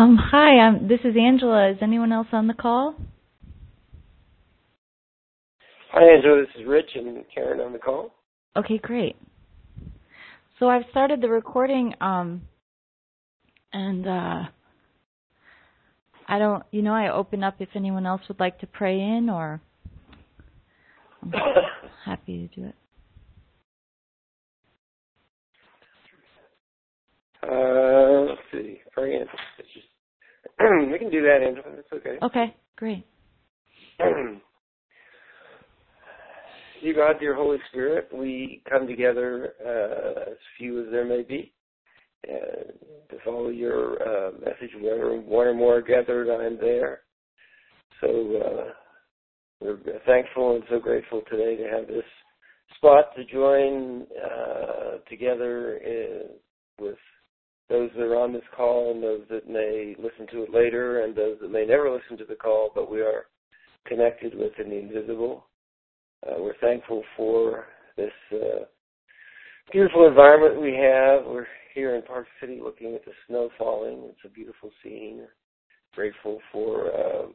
Um, hi, I'm, this is Angela. Is anyone else on the call? Hi, Angela. This is Rich and Karen on the call. Okay, great. So I've started the recording, um, and uh, I don't, you know, I open up if anyone else would like to pray in, or I'm happy to do it. Uh, let's see. Pray in. It's just we can do that, Angela. That's okay. Okay, great. you God, dear Holy Spirit, we come together uh, as few as there may be uh, to follow your uh, message. Wherever one or more are gathered, I am there. So uh, we're thankful and so grateful today to have this spot to join uh, together in, with those that are on this call and those that may listen to it later and those that may never listen to the call, but we are connected with the invisible. Uh, we're thankful for this uh, beautiful environment we have. We're here in Park City looking at the snow falling. It's a beautiful scene. Grateful for uh,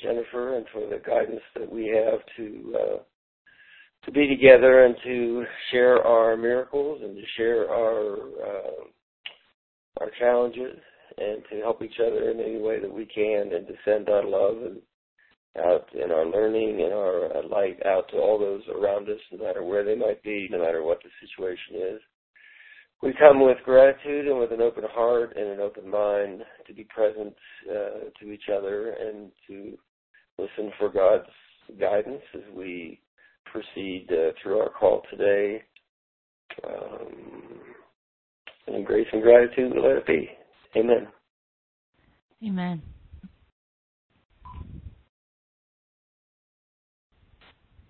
Jennifer and for the guidance that we have to uh, to be together and to share our miracles and to share our uh, our challenges and to help each other in any way that we can and to send our love and out in our learning and our light out to all those around us, no matter where they might be, no matter what the situation is. We come with gratitude and with an open heart and an open mind to be present uh, to each other and to listen for God's guidance as we proceed uh, through our call today. Um, and grace and gratitude let it be. Amen. Amen.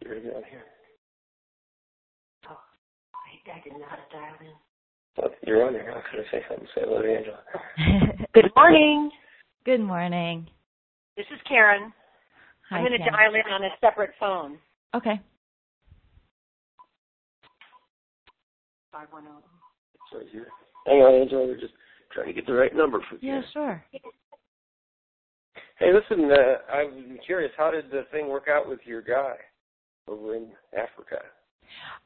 You're on here. Oh, I, I did not dial in. Oh, you're on here. I was going to say something. Say hello to Angela. Good morning. Good morning. This is Karen. Hi, I'm going to dial in on a separate phone. Okay. 510. It's right here. Hang on, Angela. We're just trying to get the right number for you. Yeah, sure. Hey, listen. Uh, I'm curious. How did the thing work out with your guy over in Africa?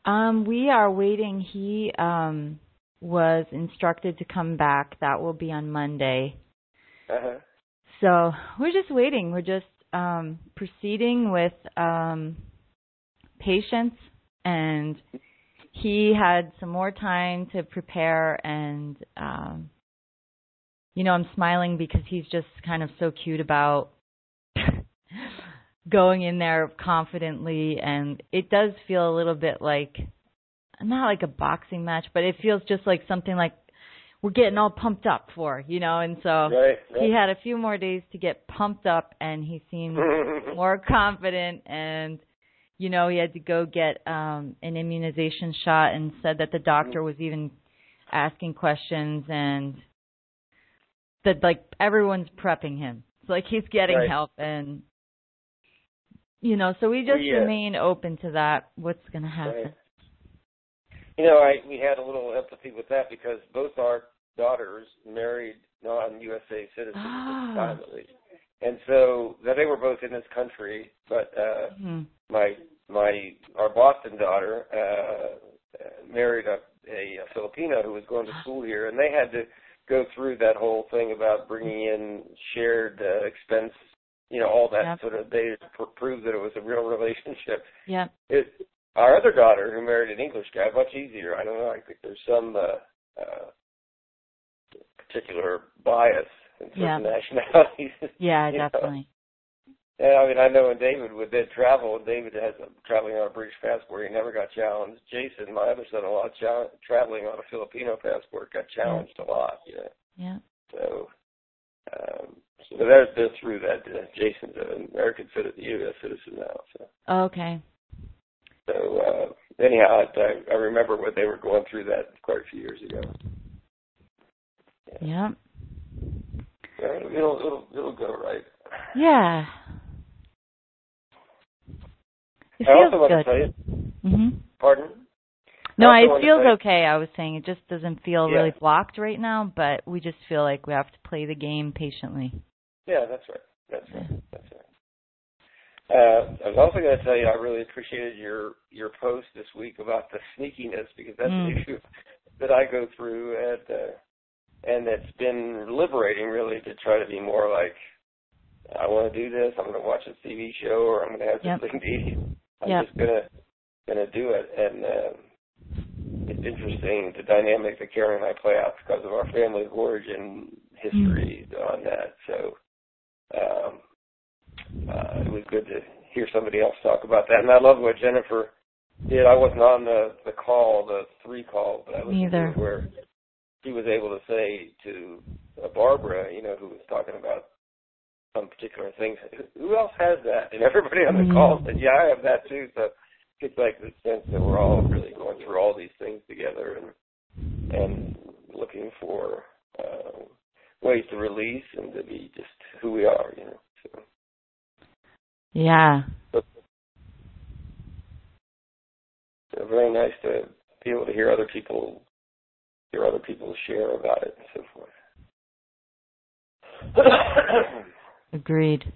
Um, we are waiting. He um was instructed to come back. That will be on Monday. Uh huh. So we're just waiting. We're just um proceeding with um patience and he had some more time to prepare and um you know i'm smiling because he's just kind of so cute about going in there confidently and it does feel a little bit like not like a boxing match but it feels just like something like we're getting all pumped up for you know and so Right. he had a few more days to get pumped up and he seemed more confident and you know he had to go get um an immunization shot and said that the doctor was even asking questions and that like everyone's prepping him so like he's getting Right. help and you know so we just We, uh, remain open to that what's going to happen Right. You know, I we had a little empathy with that because both our daughters married non-USA citizens Ah. at the time, at least. and so that they were both in this country. But uh, hmm my my our Boston daughter uh, uh, married a, a Filipino who was going to school here, and they had to go through that whole thing about bringing in shared uh, expense, you know, all that Yep. sort of data to pr- prove that it was a real relationship. yeah It, our other daughter, who married an English guy, much easier. I don't know. I think there's some uh, uh, particular bias in certain Yeah. nationalities. yeah definitely And I mean, I know when David would then travel, David has a, traveling on a British passport. He never got challenged. Jason, my other son-in-law, cha- traveling on a Filipino passport, got challenged a lot. You know, yeah so. Um, so they're, they're through that. Uh, Jason's an American citizen, U.S. citizen now. So. okay So uh, anyhow, I, I remember when they were going through that quite a few years ago. yeah Uh, It'll it'll it'll go right. yeah it I also feels want good to tell you, mhm pardon. No, I it feels okay. I was saying it just doesn't feel Yeah. really blocked right now, but we just feel like we have to play the game patiently. Yeah, that's right. That's right. That's right. Uh, I was also going to tell you I really appreciated your your post this week about the sneakiness because that's an Mm. issue that I go through, and uh, and it's been liberating really to try to be more like I want to do this. I'm going to watch a TV show, or I'm going to have Yep. something to eat. I'm Yep. just gonna gonna do it, and uh, it's interesting the dynamic that Karen and I play out because of our family of origin history on that. So um, uh, it was good to hear somebody else talk about that, and I love what Jennifer did. I wasn't on the the call, the three call, but I was Neither. where she was able to say to uh, Barbara, you know, who was talking about some particular things. Who else has that? And everybody on the Mhm. call said, "Yeah, I have that too." So it's like the sense that we're all really going through all these things together and and looking for uh, ways to release and to be just who we are, you know. So Yeah. so very nice to be able to hear other people hear other people share about it and so forth. Agreed.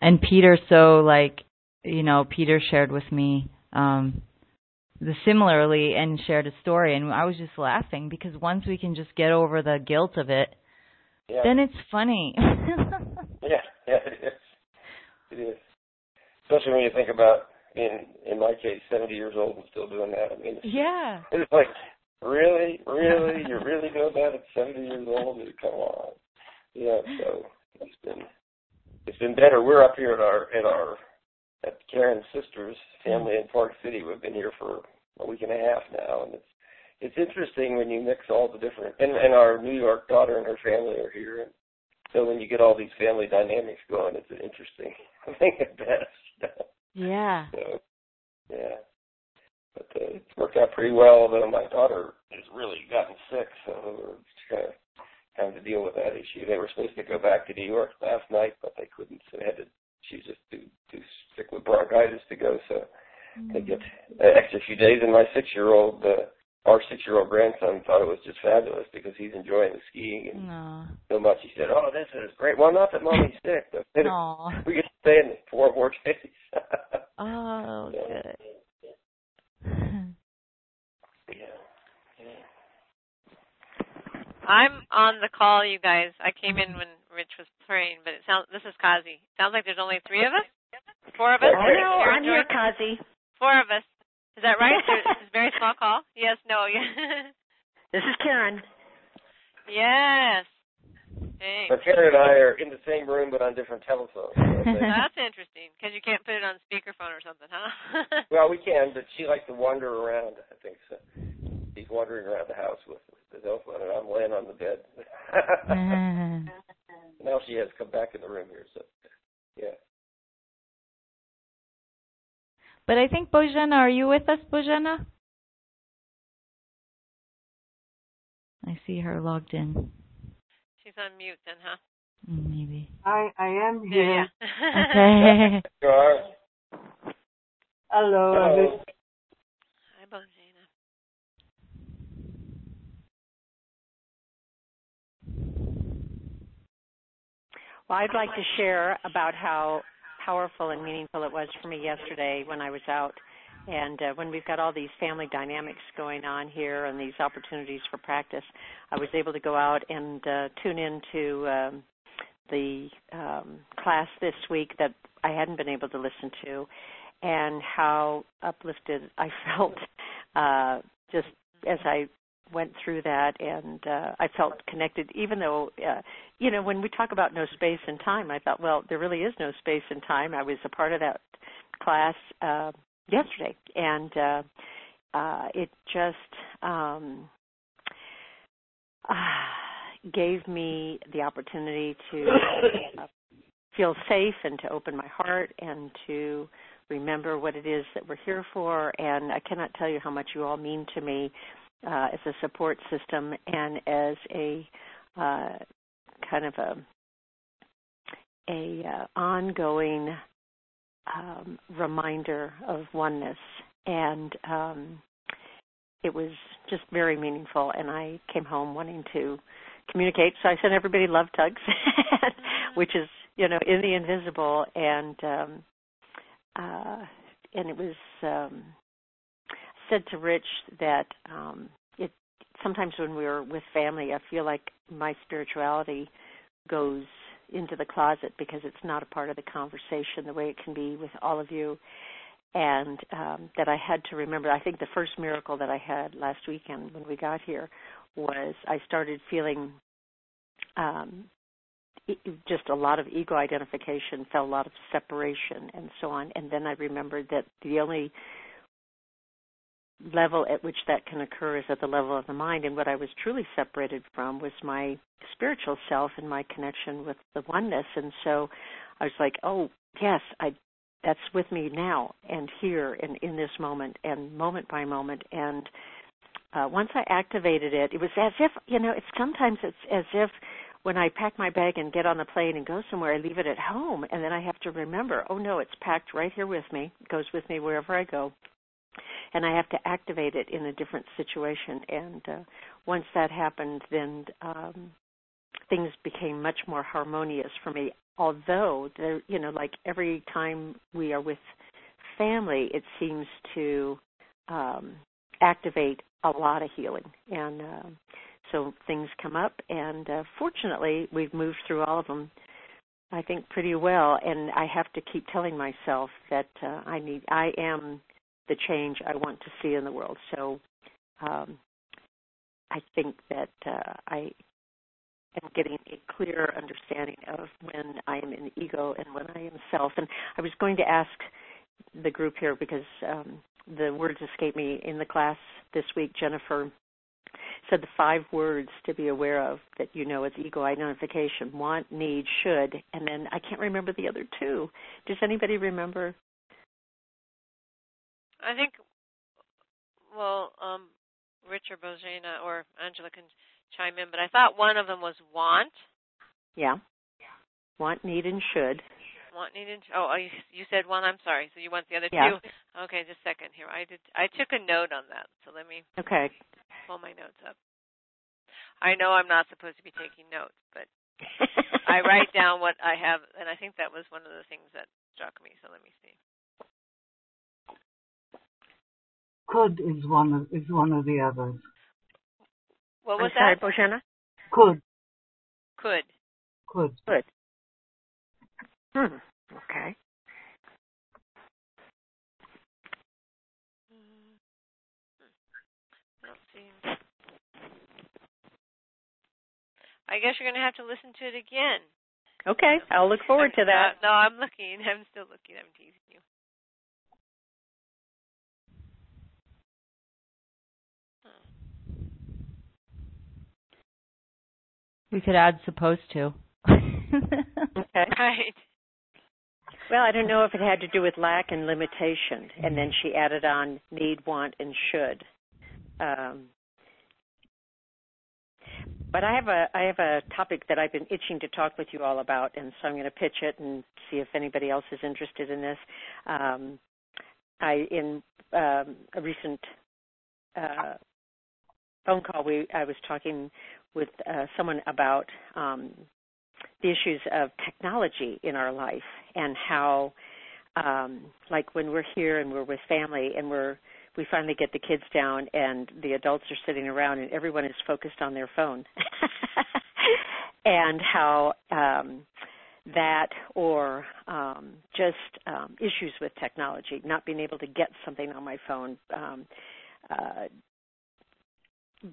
And Peter, so like, you know, Peter shared with me um the similarly and shared a story and I was just laughing because once we can just get over the guilt of it, yeah. then it's funny. Yeah, yeah, it is. It is. Especially when you think about in in my case, seventy years old and still doing that. I mean, it's, yeah. it's like really, really, you're really doing that at seventy years old? Come on. Yeah. So it's been it's been better. We're up here at our at our at Karen's sister's family in Park City. We've been here for a week and a half now, and it's it's interesting when you mix all the different and and our New York daughter and her family are here, and so when you get all these family dynamics going, it's an interesting thing at best. Yeah. So, yeah. But uh, it's worked out pretty well, though my daughter has really gotten sick, so we're just kind of having to deal with that issue. They were supposed to go back to New York last night, but they couldn't, so they had to, she was just too, too sick with bronchitis to go, so they get an extra few days. And my six-year-old, uh, our six-year-old grandson thought it was just fabulous because he's enjoying the skiing and No. so much. He said, "Oh, this is great." Well, not that mommy's sick, but we get to stay in four more days. Oh, Yeah. good. yeah. yeah. I'm on the call, you guys. I came in when Rich was praying, but it sounds. This is Kazi. Sounds like there's only three of us. Four of us. Oh, no, know. Here, I'm here, Kazi. Four of us. Is that right? There's it's a very small call. Yes. No. Yeah. This is Karen. yes. Thanks. But Karen and I are in the same room but on different telephones. so That's interesting because you can't put it on speakerphone or something, huh? well, we can, but she likes to wander around. I think so. She's wandering around the house with the telephone, and I'm laying on the bed. Mm-hmm. now she has come back in the room here, so yeah. but I think Bojana, are you with us, Bojana? I see her logged in. She's on mute then, huh? Maybe. I I am Yeah. here. yeah. Okay. You are. Hello. Hello. Hi, Bojana. Well, I'd like to share about how powerful and meaningful it was for me yesterday when I was out. And uh, when we've got all these family dynamics going on here and these opportunities for practice, I was able to go out and uh, tune into um, the um, class this week that I hadn't been able to listen to, and how uplifted I felt uh, just as I went through that, and uh, I felt connected. Even though, uh, you know, when we talk about no space and time, I thought, well, there really is no space and time. I was a part of that class uh, yesterday, and uh, uh, it just um, uh, gave me the opportunity to uh, feel safe and to open my heart and to remember what it is that we're here for. And I cannot tell you how much you all mean to me uh, as a support system and as a uh, kind of a a uh, ongoing um, reminder of oneness. And um, it was just very meaningful, and I came home wanting to communicate. So I sent everybody love tugs, which is you know in the invisible, and um, uh, and it was um, said to Rich that um, it sometimes when we're with family, I feel like my spirituality goes into the closet because it's not a part of the conversation the way it can be with all of you and um, that I had to remember. I think the first miracle that I had last weekend when we got here was I started feeling um, just a lot of ego identification, felt a lot of separation, and so on. And then I remembered that the only level at which that can occur is at the level of the mind. And what I was truly separated from was my spiritual self and my connection with the oneness. And so I was like, oh, yes, I that's with me now and here and in this moment and moment by moment and uh, once I activated it, it was as if you know. It's sometimes it's as if when I pack my bag and get on the plane and go somewhere, I leave it at home, and then I have to remember, oh no, it's packed right here with me. It goes with me wherever I go, and I have to activate it in a different situation. And uh, once that happened, then um, things became much more harmonious for me. Although there you know like every time we are with family it seems to um activate a lot of healing. And uh, so things come up and uh, fortunately we've moved through all of them i think pretty well. And i have to keep telling myself that uh, i need i am the change i want to see in the world so um i think that uh, i am getting a clear understanding of when I am in ego and when I am self. And I was going to ask the group here because um, the words escape me in the class this week. Jennifer said the five words to be aware of that you know as ego identification want, need, should, and then I can't remember the other two. Does anybody remember? I think, well, um, Richard Bojana or Angela can chime in, but I thought one of them was want. Yeah. Want, need, and should. Want, need, and oh, you, you said one. I'm sorry. So you want the other yeah. two? Okay, just a second here. I did. I took a note on that. So let me. Okay. Pull my notes up. I know I'm not supposed to be taking notes, but I write down what I have, and I think that was one of the things that struck me. So let me see. Could is one of is one of the others. What was I'm sorry, that? Bojana? Could. Could. Could. Could. Hmm. Okay. I guess you're going to have to listen to it again. Okay, I'll look forward to that. No, no, I'm looking. I'm still looking. I'm teasing you. We could add supposed to. okay. Right. Well, I don't know if it had to do with lack and limitation, and then she added on need, want, and should. Um, but I have a I have a topic that I've been itching to talk with you all about, and so I'm going to pitch it and see if anybody else is interested in this. Um, I in um, a recent uh, phone call, we I was talking with uh, someone about um, the issues of technology in our life and how, um, like when we're here and we're with family and we're we finally get the kids down and the adults are sitting around and everyone is focused on their phone, and how um, that or um, just um, issues with technology, not being able to get something on my phone. Um, uh,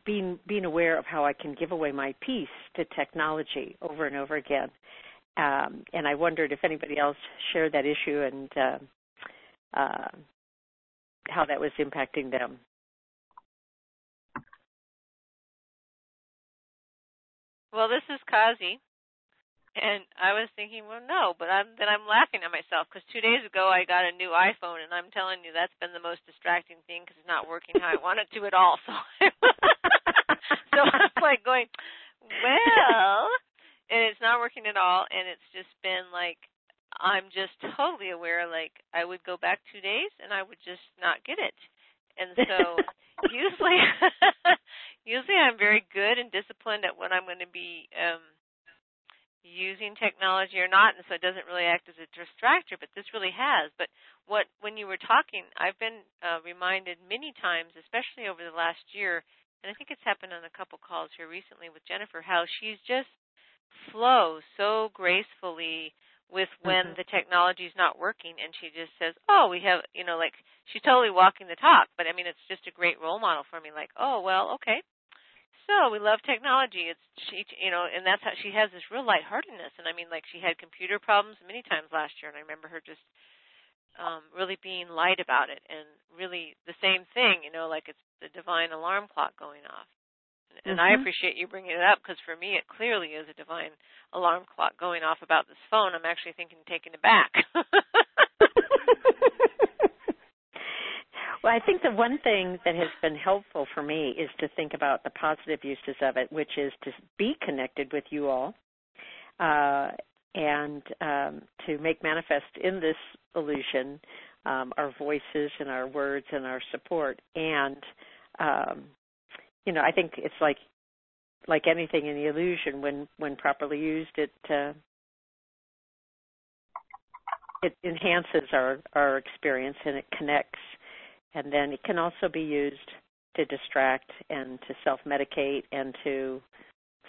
being being aware of how I can give away my peace to technology over and over again. Um, and I wondered if anybody else shared that issue and uh, uh, how that was impacting them. Well, this is Kazi. And I was thinking, well, no, but I'm, then I'm laughing at myself because two days ago I got a new iPhone, and I'm telling you that's been the most distracting thing because it's not working how I want it to at all. So, so I'm like going, well, and it's not working at all, and it's just been like I'm just totally aware. Like I would go back two days, and I would just not get it, and so usually, usually I'm very good and disciplined at what I'm going to be um using technology or not, and so it doesn't really act as a distractor. But this really has. But what when you were talking, I've been uh, reminded many times, especially over the last year, and I think it's happened on a couple calls here recently with Jennifer, how she's just flows so gracefully with when mm-hmm. the technology is not working and she just says oh we have you know like she's totally walking the talk but i mean it's just a great role model for me like oh well okay so we love technology it's she you know and that's how she has this real lightheartedness and i mean like she had computer problems many times last year and i remember her just um really being light about it and really the same thing you know like it's the divine alarm clock going off and mm-hmm. I appreciate you bringing it up because for me, it clearly is a divine alarm clock going off about this phone. I'm actually thinking of taking it back. well, I think the one thing that has been helpful for me is to think about the positive uses of it, which is to be connected with you all. Uh, and um, to make manifest in this illusion um, our voices and our words and our support and um, you know, I think it's like like anything in the illusion when when properly used it uh, it enhances our our experience and it connects and then it can also be used to distract and to self medicate and to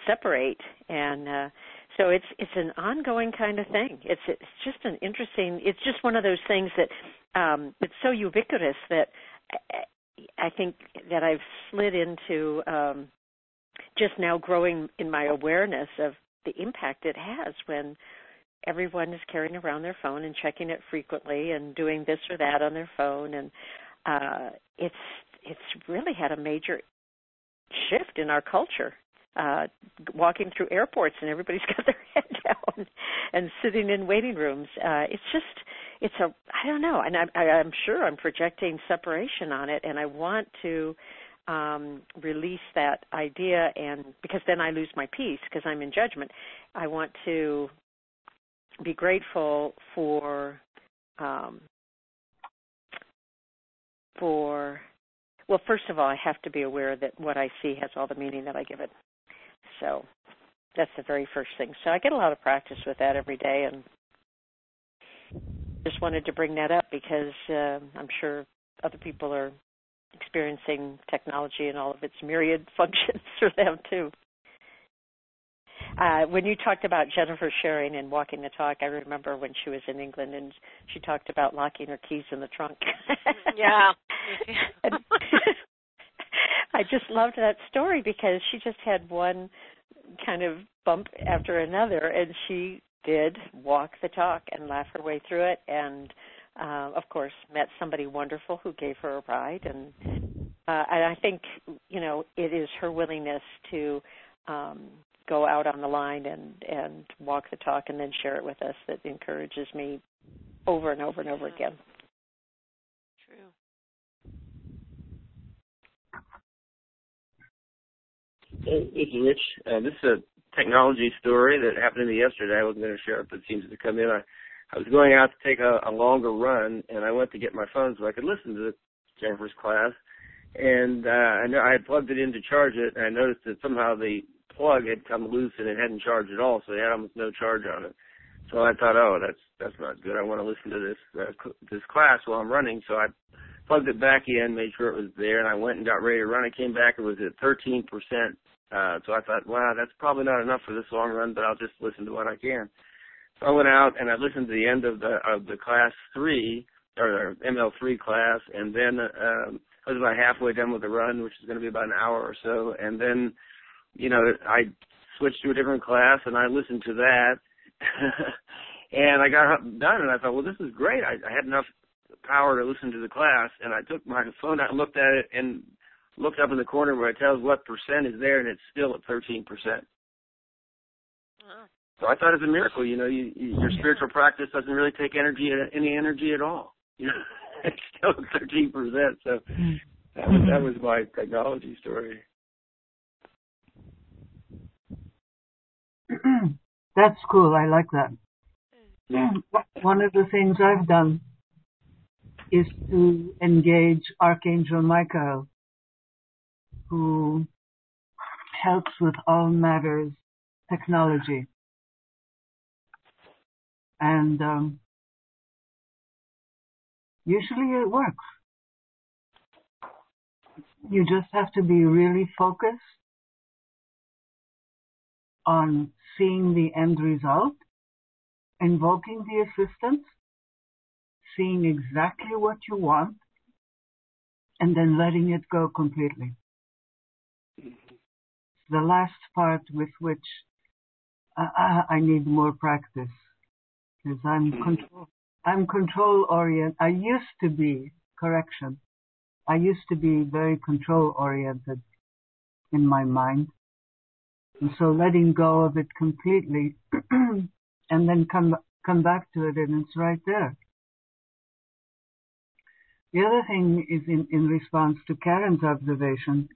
separate. And uh so it's it's an ongoing kind of thing. It's it's just an interesting it's just one of those things that um it's so ubiquitous that I think that I've slid into um, just now growing in my awareness of the impact it has when everyone is carrying around their phone and checking it frequently and doing this or that on their phone. And uh it's it's really had a major shift in our culture uh walking through airports and everybody's got their head down and sitting in waiting rooms uh it's just it's a I don't know, and I'm I'm sure I'm projecting separation on it, and I want to um, release that idea, and because then I lose my peace because I'm in judgment. I want to be grateful for um, for well, first of all, I have to be aware that what I see has all the meaning that I give it. So that's the very first thing. So I get a lot of practice with that every day, and just wanted to bring that up because uh, I'm sure other people are experiencing technology and all of its myriad functions for them too. Uh, when you talked about Jennifer sharing and walking the talk, I remember when she was in England and she talked about locking her keys in the trunk. yeah. I just loved that story because she just had one kind of bump after another and she did walk the talk and laugh her way through it and uh, of course met somebody wonderful who gave her a ride and uh, and I think you know it is her willingness to um, go out on the line and and walk the talk and then share it with us that encourages me over and over and over again. True. Hey, this is Rich. Uh, this is a technology story that happened to me yesterday. I wasn't going to share it, but it seems to come in. I, I was going out to take a, a longer run, and I went to get my phone so I could listen to Jennifer's class. And uh, I know I had plugged it in to charge it, and I noticed that somehow the plug had come loose and it hadn't charged at all, so it had almost no charge on it. So I thought, oh, that's that's not good. I want to listen to this uh, this class while I'm running. So I plugged it back in, made sure it was there, and I went and got ready to run. I came back, it was at 13 percent uh, so I thought, wow, that's probably not enough for this long run, but I'll just listen to what I can. So I went out and I listened to the end of the of the class three or ML3 class, and then um, I was about halfway done with the run, which is going to be about an hour or so, and then, you know, I switched to a different class and I listened to that, and I got done, and I thought, well, this is great. I, I had enough power to listen to the class, and I took my phone out and looked at it, and looked up in the corner where it tells what percent is there, and it's still at 13 percent. So I thought it was a miracle. You know, you, you, your spiritual practice doesn't really take energy, any energy at all. You know, it's still at 13 percent. So that was that was my technology story. That's cool. I like that. Yeah. One of the things I've done is to engage Archangel Michael who helps with all matters technology. And um, usually it works. You just have to be really focused on seeing the end result, invoking the assistance, seeing exactly what you want, and then letting it go completely. Mm-hmm. The last part with which I, I need more practice because I'm mm-hmm. control, I'm control oriented. I used to be, correction, I used to be very control oriented in my mind. And so letting go of it completely and then come, come back to it and it's right there. The other thing is in, in response to Karen's observation,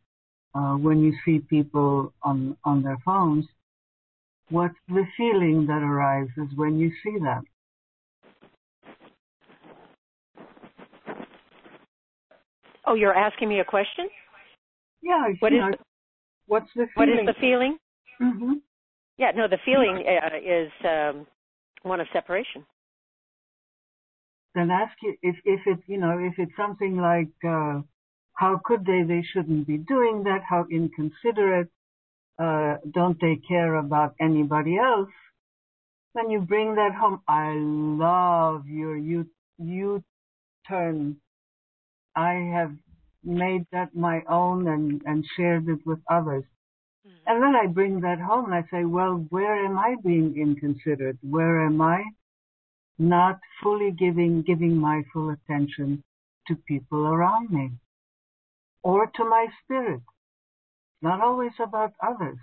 uh, when you see people on, on their phones, what's the feeling that arises when you see that? Oh, you're asking me a question? Yeah. What is know, the, what's the feeling? what is the feeling? Hmm Yeah, no, the feeling uh, is um, one of separation. Then ask you if if it you know if it's something like uh, how could they? They shouldn't be doing that. How inconsiderate. Uh, don't they care about anybody else? Then you bring that home. I love your you you turn. I have made that my own and, and shared it with others. Mm-hmm. And then I bring that home and I say, well, where am I being inconsiderate? Where am I not fully giving, giving my full attention to people around me or to my spirit? Not always about others.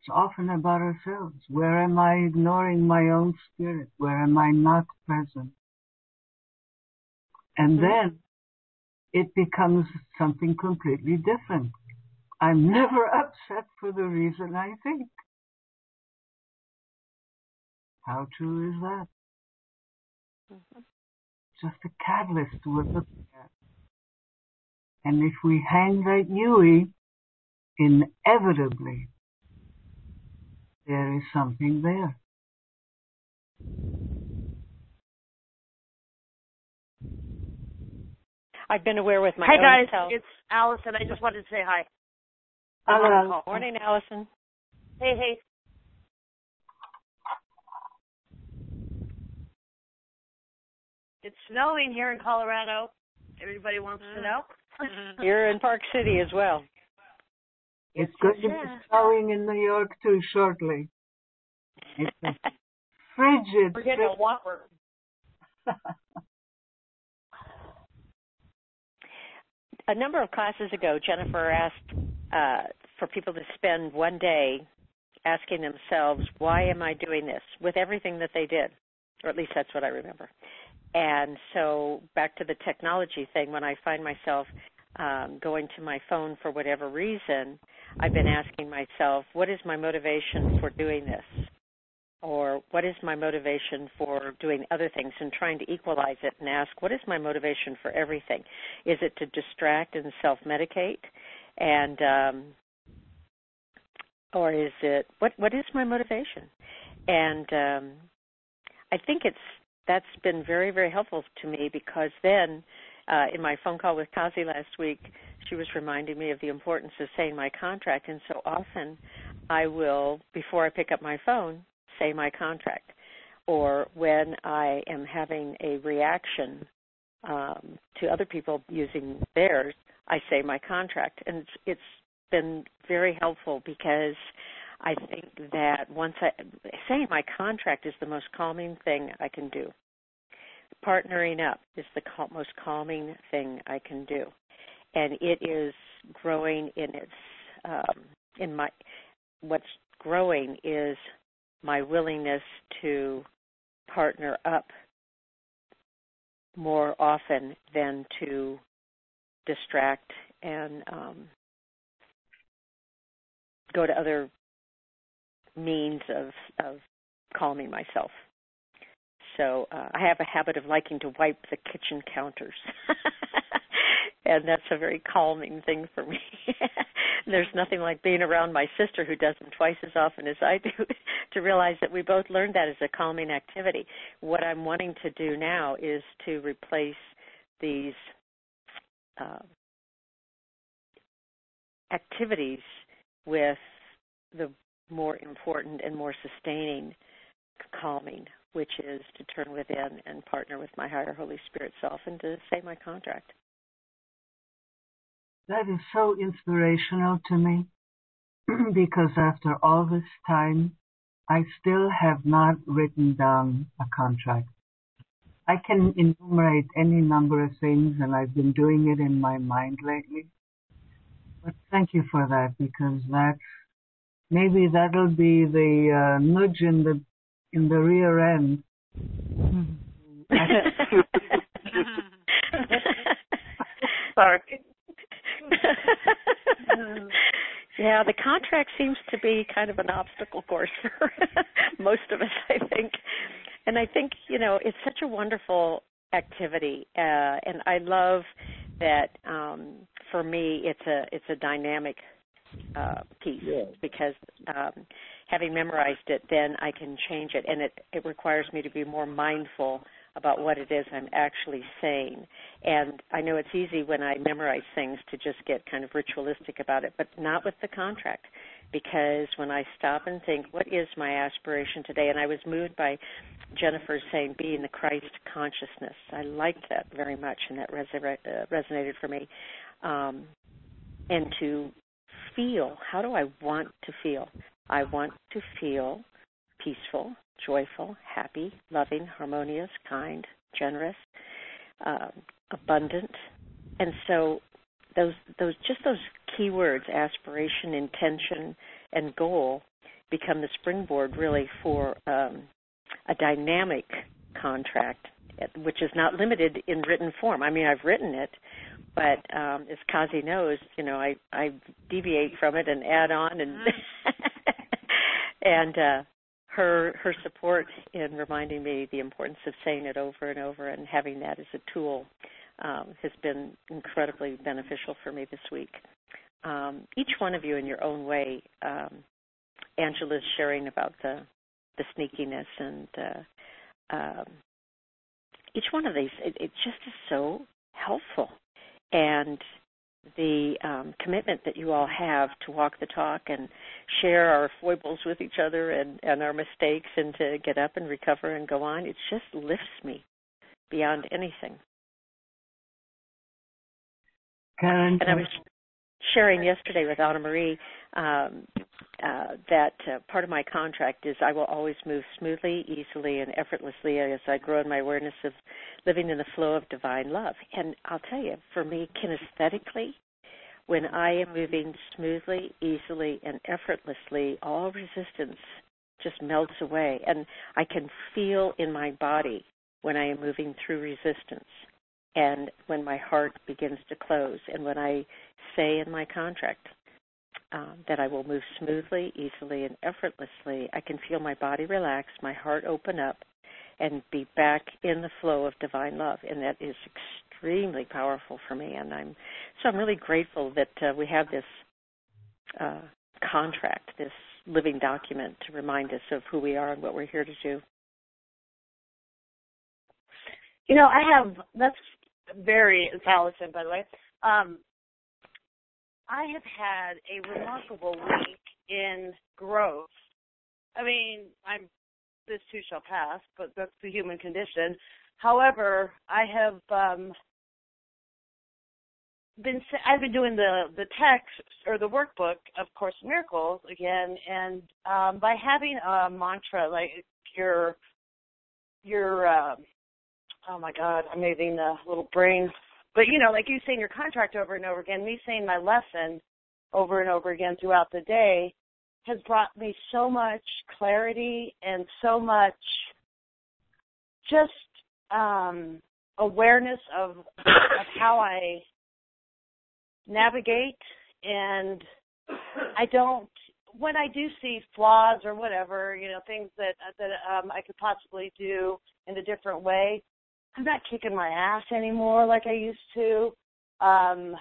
It's often about ourselves. Where am I ignoring my own spirit? Where am I not present? And Mm-hmm. then it becomes something completely different. I'm never upset for the reason I think. How true is that? Mm-hmm. Just a catalyst we're looking at. And if we hang that Yui, inevitably, there is something there. I've been aware with my Hi own guys, self. it's Allison. I just wanted to say hi. Hello. Um, morning, Allison. Hey, hey. It's snowing here in Colorado. Everybody wants to mm. know. You're in Park City as well. It's going to be snowing in New York too shortly. It's frigid, We're getting a whopper. a number of classes ago, Jennifer asked uh, for people to spend one day asking themselves, why am I doing this with everything that they did? Or at least that's what I remember. And so back to the technology thing, when I find myself um, going to my phone for whatever reason, I've been asking myself, what is my motivation for doing this? Or what is my motivation for doing other things and trying to equalize it and ask, what is my motivation for everything? Is it to distract and self medicate? And um, or is it what what is my motivation? And um, I think it's that's been very very helpful to me because then uh, in my phone call with Kazi last week, she was reminding me of the importance of saying my contract, and so often I will before I pick up my phone say my contract, or when I am having a reaction um, to other people using theirs, I say my contract, and it's, it's been very helpful because I think that once I say my contract is the most calming thing I can do. Partnering up is the cal- most calming thing I can do, and it is growing in its um, in my what's growing is my willingness to partner up more often than to distract and um, go to other means of of calming myself. So uh, I have a habit of liking to wipe the kitchen counters and that's a very calming thing for me. There's nothing like being around my sister who does them twice as often as I do to realize that we both learned that as a calming activity. What I'm wanting to do now is to replace these uh, activities with the more important and more sustaining calming, which is to turn within and partner with my higher Holy Spirit self and to say my contract. That is so inspirational to me because after all this time, I still have not written down a contract. I can enumerate any number of things and I've been doing it in my mind lately. But thank you for that because that maybe that'll be the uh, nudge in the in the rear end. Sorry. yeah, the contract seems to be kind of an obstacle course for most of us, I think. And I think, you know, it's such a wonderful activity uh and I love that um for me it's a it's a dynamic uh piece Yeah. because um having memorized it then I can change it and it it requires me to be more mindful about what it is I'm actually saying. And I know it's easy when I memorize things to just get kind of ritualistic about it, but not with the contract. Because when I stop and think, what is my aspiration today? And I was moved by Jennifer saying, being the Christ consciousness. I liked that very much, and that resonated, uh, resonated for me. Um, and to feel, how do I want to feel? I want to feel peaceful, joyful, happy, loving, harmonious, kind, generous, um, abundant, and so those those just those key words aspiration, intention, and goal become the springboard really for um, a dynamic contract, which is not limited in written form. I mean, I've written it, but um, as Kazi knows, you know, I I deviate from it and add on and and uh, her her support in reminding me the importance of saying it over and over and having that as a tool um, has been incredibly beneficial for me this week. Um, each one of you, in your own way, um, Angela's sharing about the the sneakiness and uh, um, each one of these, it, it just is so helpful, and the um, commitment that you all have to walk the talk and share our foibles with each other and, and our mistakes and to get up and recover and go on, it just lifts me beyond anything. Karen, And I was sharing yesterday with Anna Marie um, uh, that uh, part of my contract is I will always move smoothly, easily, and effortlessly as I grow in my awareness of living in the flow of divine love. And I'll tell you, for me, kinesthetically, when I am moving smoothly, easily, and effortlessly, all resistance just melts away. And I can feel in my body when I am moving through resistance and when my heart begins to close and when I say in my contract um, that I will move smoothly, easily, and effortlessly, I can feel my body relax, my heart open up, and be back in the flow of divine love. And that is extremely powerful for me. And I'm so I'm really grateful that uh, we have this uh, contract, this living document to remind us of who we are and what we're here to do. You know, I have that's very Allison, by the way. Um, I have had a remarkable week in growth. I mean, I'm this too shall pass, but that's the human condition. However, I have um, been I've been doing the the text or the workbook of Course in Miracles again, and um, by having a mantra like your your uh, oh my god, I'm moving the little brain. But you know, like you saying your contract over and over again, me saying my lesson over and over again throughout the day has brought me so much clarity and so much just um awareness of of how I navigate and I don't when I do see flaws or whatever, you know, things that that um I could possibly do in a different way, I'm not kicking my ass anymore like I used to. um,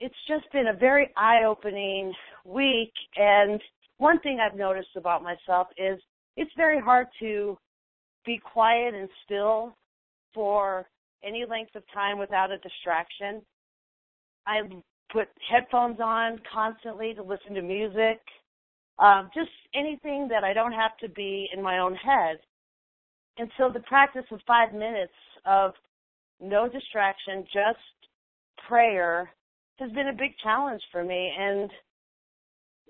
it's just been a very eye-opening week. And one thing I've noticed about myself is it's very hard to be quiet and still for any length of time without a distraction. I put headphones on constantly to listen to music, um, just anything that I don't have to be in my own head. And so the practice of five minutes of no distraction, just prayer has been a big challenge for me and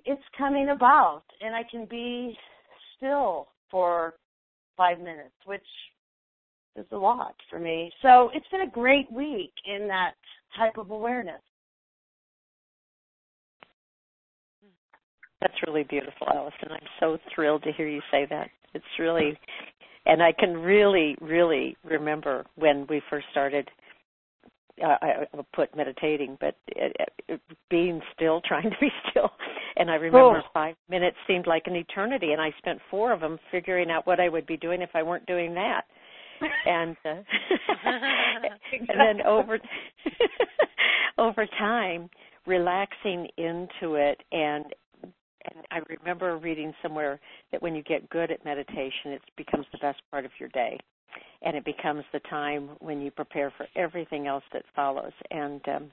it's coming about and I can be still for five minutes, which is a lot for me. So it's been a great week in that type of awareness. That's really beautiful, Allison. I'm so thrilled to hear you say that. It's really, and I can really, really remember when we first started. Uh, I, I put meditating, but being still, trying to be still. And I remember oh. five minutes seemed like an eternity, and I spent four of them figuring out what I would be doing if I weren't doing that. And uh, and then over over time, relaxing into it and and I remember reading somewhere that when you get good at meditation, it becomes the best part of your day. And it becomes the time when you prepare for everything else that follows. And um,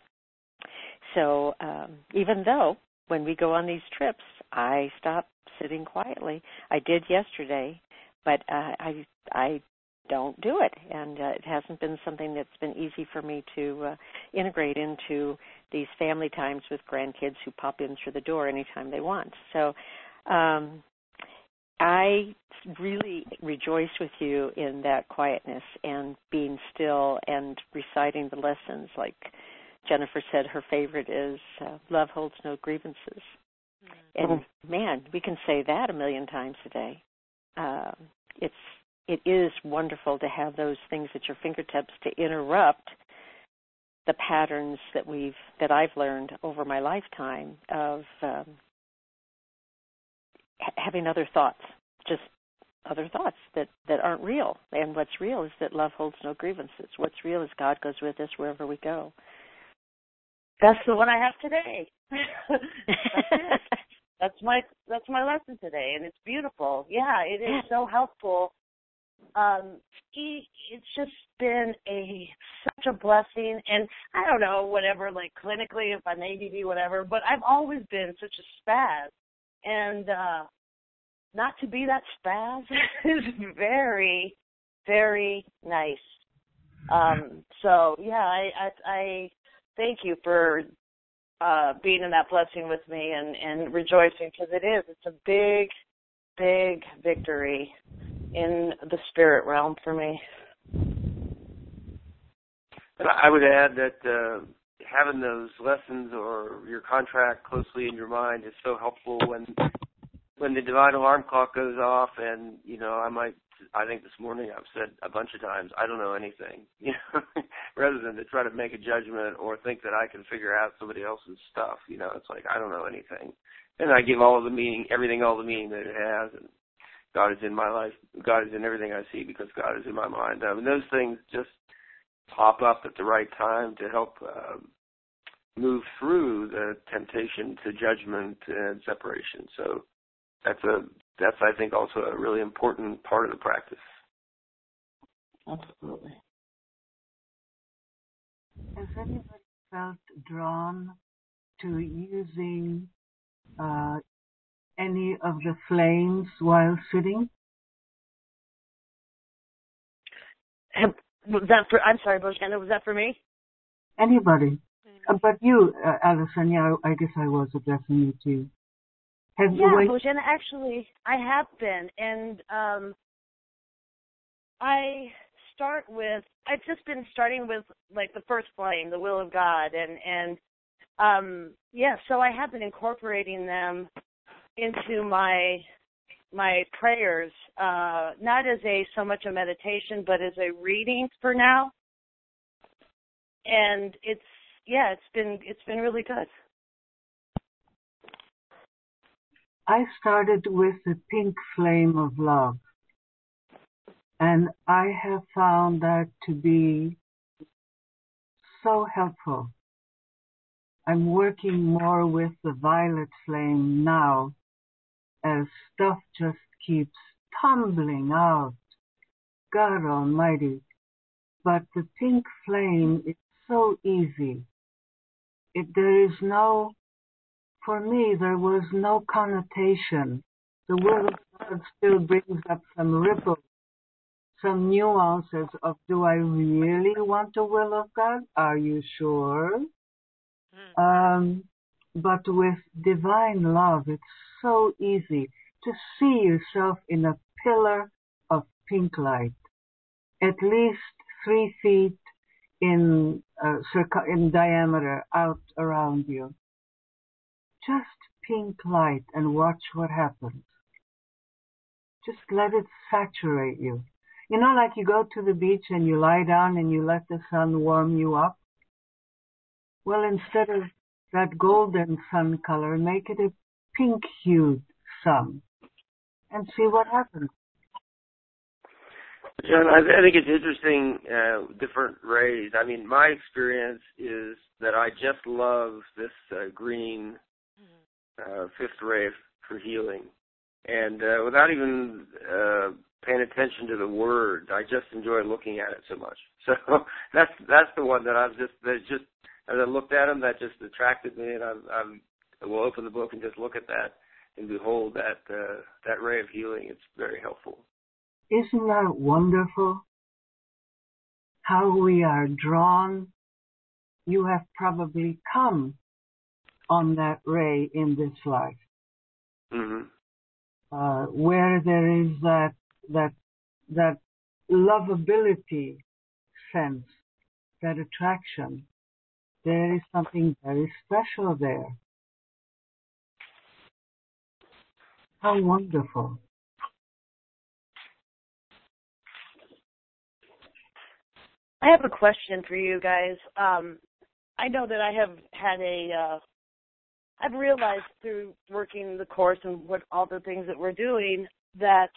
so, um, even though when we go on these trips, I stop sitting quietly. I did yesterday, but uh, I I don't do it, and uh, it hasn't been something that's been easy for me to uh, integrate into these family times with grandkids who pop in through the door anytime they want. So um, I really rejoice with you in that quietness and being still and reciting the lessons. Like Jennifer said, her favorite is uh, "Love holds no grievances." Mm-hmm. And man, we can say that a million times a day. Uh, it's it is wonderful to have those things at your fingertips to interrupt the patterns that we've that I've learned over my lifetime of um, having other thoughts, just other thoughts that that aren't real. And what's real is that love holds no grievances. What's real is God goes with us wherever we go. That's the one I have today. that's That's my that's my lesson today, and it's beautiful. Yeah, it is so helpful um he it's just been a such a blessing. And I don't know whatever like clinically if I'm ADD whatever but I've always been such a spaz. And uh not to be that spaz is very very nice. Um so yeah I I, I thank you for uh being in that blessing with me and and rejoicing because it is it's a big big victory in the spirit realm for me. I would add that uh, having those lessons or your contract closely in your mind is so helpful when when the divine alarm clock goes off and you know I might I think this morning I've said a bunch of times I don't know anything you know rather than to try to make a judgment or think that I can figure out somebody else's stuff you know it's like I don't know anything and I give all of the meaning everything all the meaning that it has and God is in my life. God is in everything I see because God is in my mind. I mean, those things just pop up at the right time to help um, move through the temptation to judgment and separation. So that's a that's I think also a really important part of the practice. Absolutely. Has anybody felt drawn to using uh, any of the flames while sitting? Was that for? I'm sorry, Bojana. Was that for me? Anybody, uh, but you, uh, Allison. Yeah, I guess I was addressing you too. Have yeah, you Bojana. Actually, I have been, and um, I start with. I've just been starting with like the first flame, the will of God, and and um, yeah. So I have been incorporating them into my my prayers, uh, not as a so much a meditation, but as a reading for now. And it's yeah, it's been it's been really good. I started with the pink flame of love, and I have found that to be so helpful. I'm working more with the violet flame now as stuff just keeps tumbling out. God Almighty. But the pink flame is so easy. It, there is no, for me, there was no connotation. The Word of God still brings up some ripples, some nuances of, do I really want the will of God? Are you sure? Um, but with divine love, it's so easy to see yourself in a pillar of pink light, at least three feet in uh, in diameter out around you. Just pink light and watch what happens. Just let it saturate you. You know, like you go to the beach and you lie down and you let the sun warm you up. Well, instead of that golden sun color, make it a pink hued sun and see what happens. John, I, think it's interesting, uh, different rays. I mean, my experience is that I just love this uh, green uh, fifth ray for healing, and uh, without even uh, paying attention to the words, I just enjoy looking at it so much. So that's that's the one that I've just that just as I looked at them, that just attracted me, and I'm, I'm I will open the book and just look at that and behold that uh, that ray of healing. It's very helpful. Isn't that wonderful? How we are drawn. You have probably come on that ray in this life, hmm uh, where there is that that that lovability sense, that attraction. There is something very special there. How wonderful. I have a question for you guys. Um, I know that I have had a, uh, I've realized through working the course and what all the things that we're doing that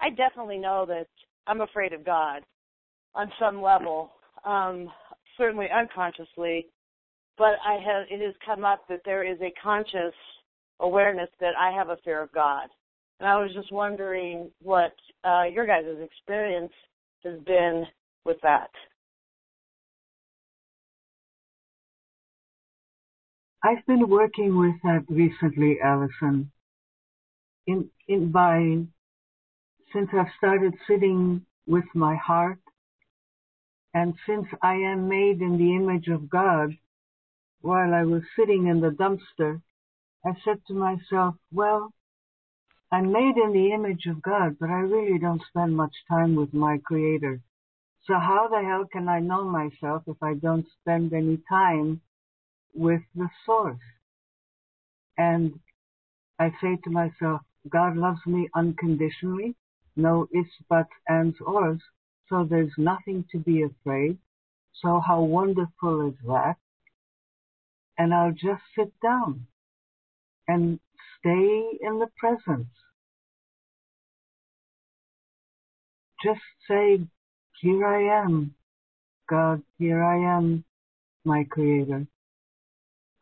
I definitely know that I'm afraid of God on some level, um, certainly unconsciously, but I have, it has come up that there is a conscious awareness that I have a fear of God. And I was just wondering what uh, your guys' experience has been with that. I've been working with that recently, Allison. In, in by, since I've started sitting with my heart, and since I am made in the image of God, while I was sitting in the dumpster, I said to myself, well, I'm made in the image of God, but I really don't spend much time with my Creator. So how the hell can I know myself if I don't spend any time with the source. And I say to myself, God loves me unconditionally, no ifs, buts, ands, ors, so there's nothing to be afraid. So how wonderful is that? And I'll just sit down and stay in the presence. Just say, here I am, God, here I am, my creator.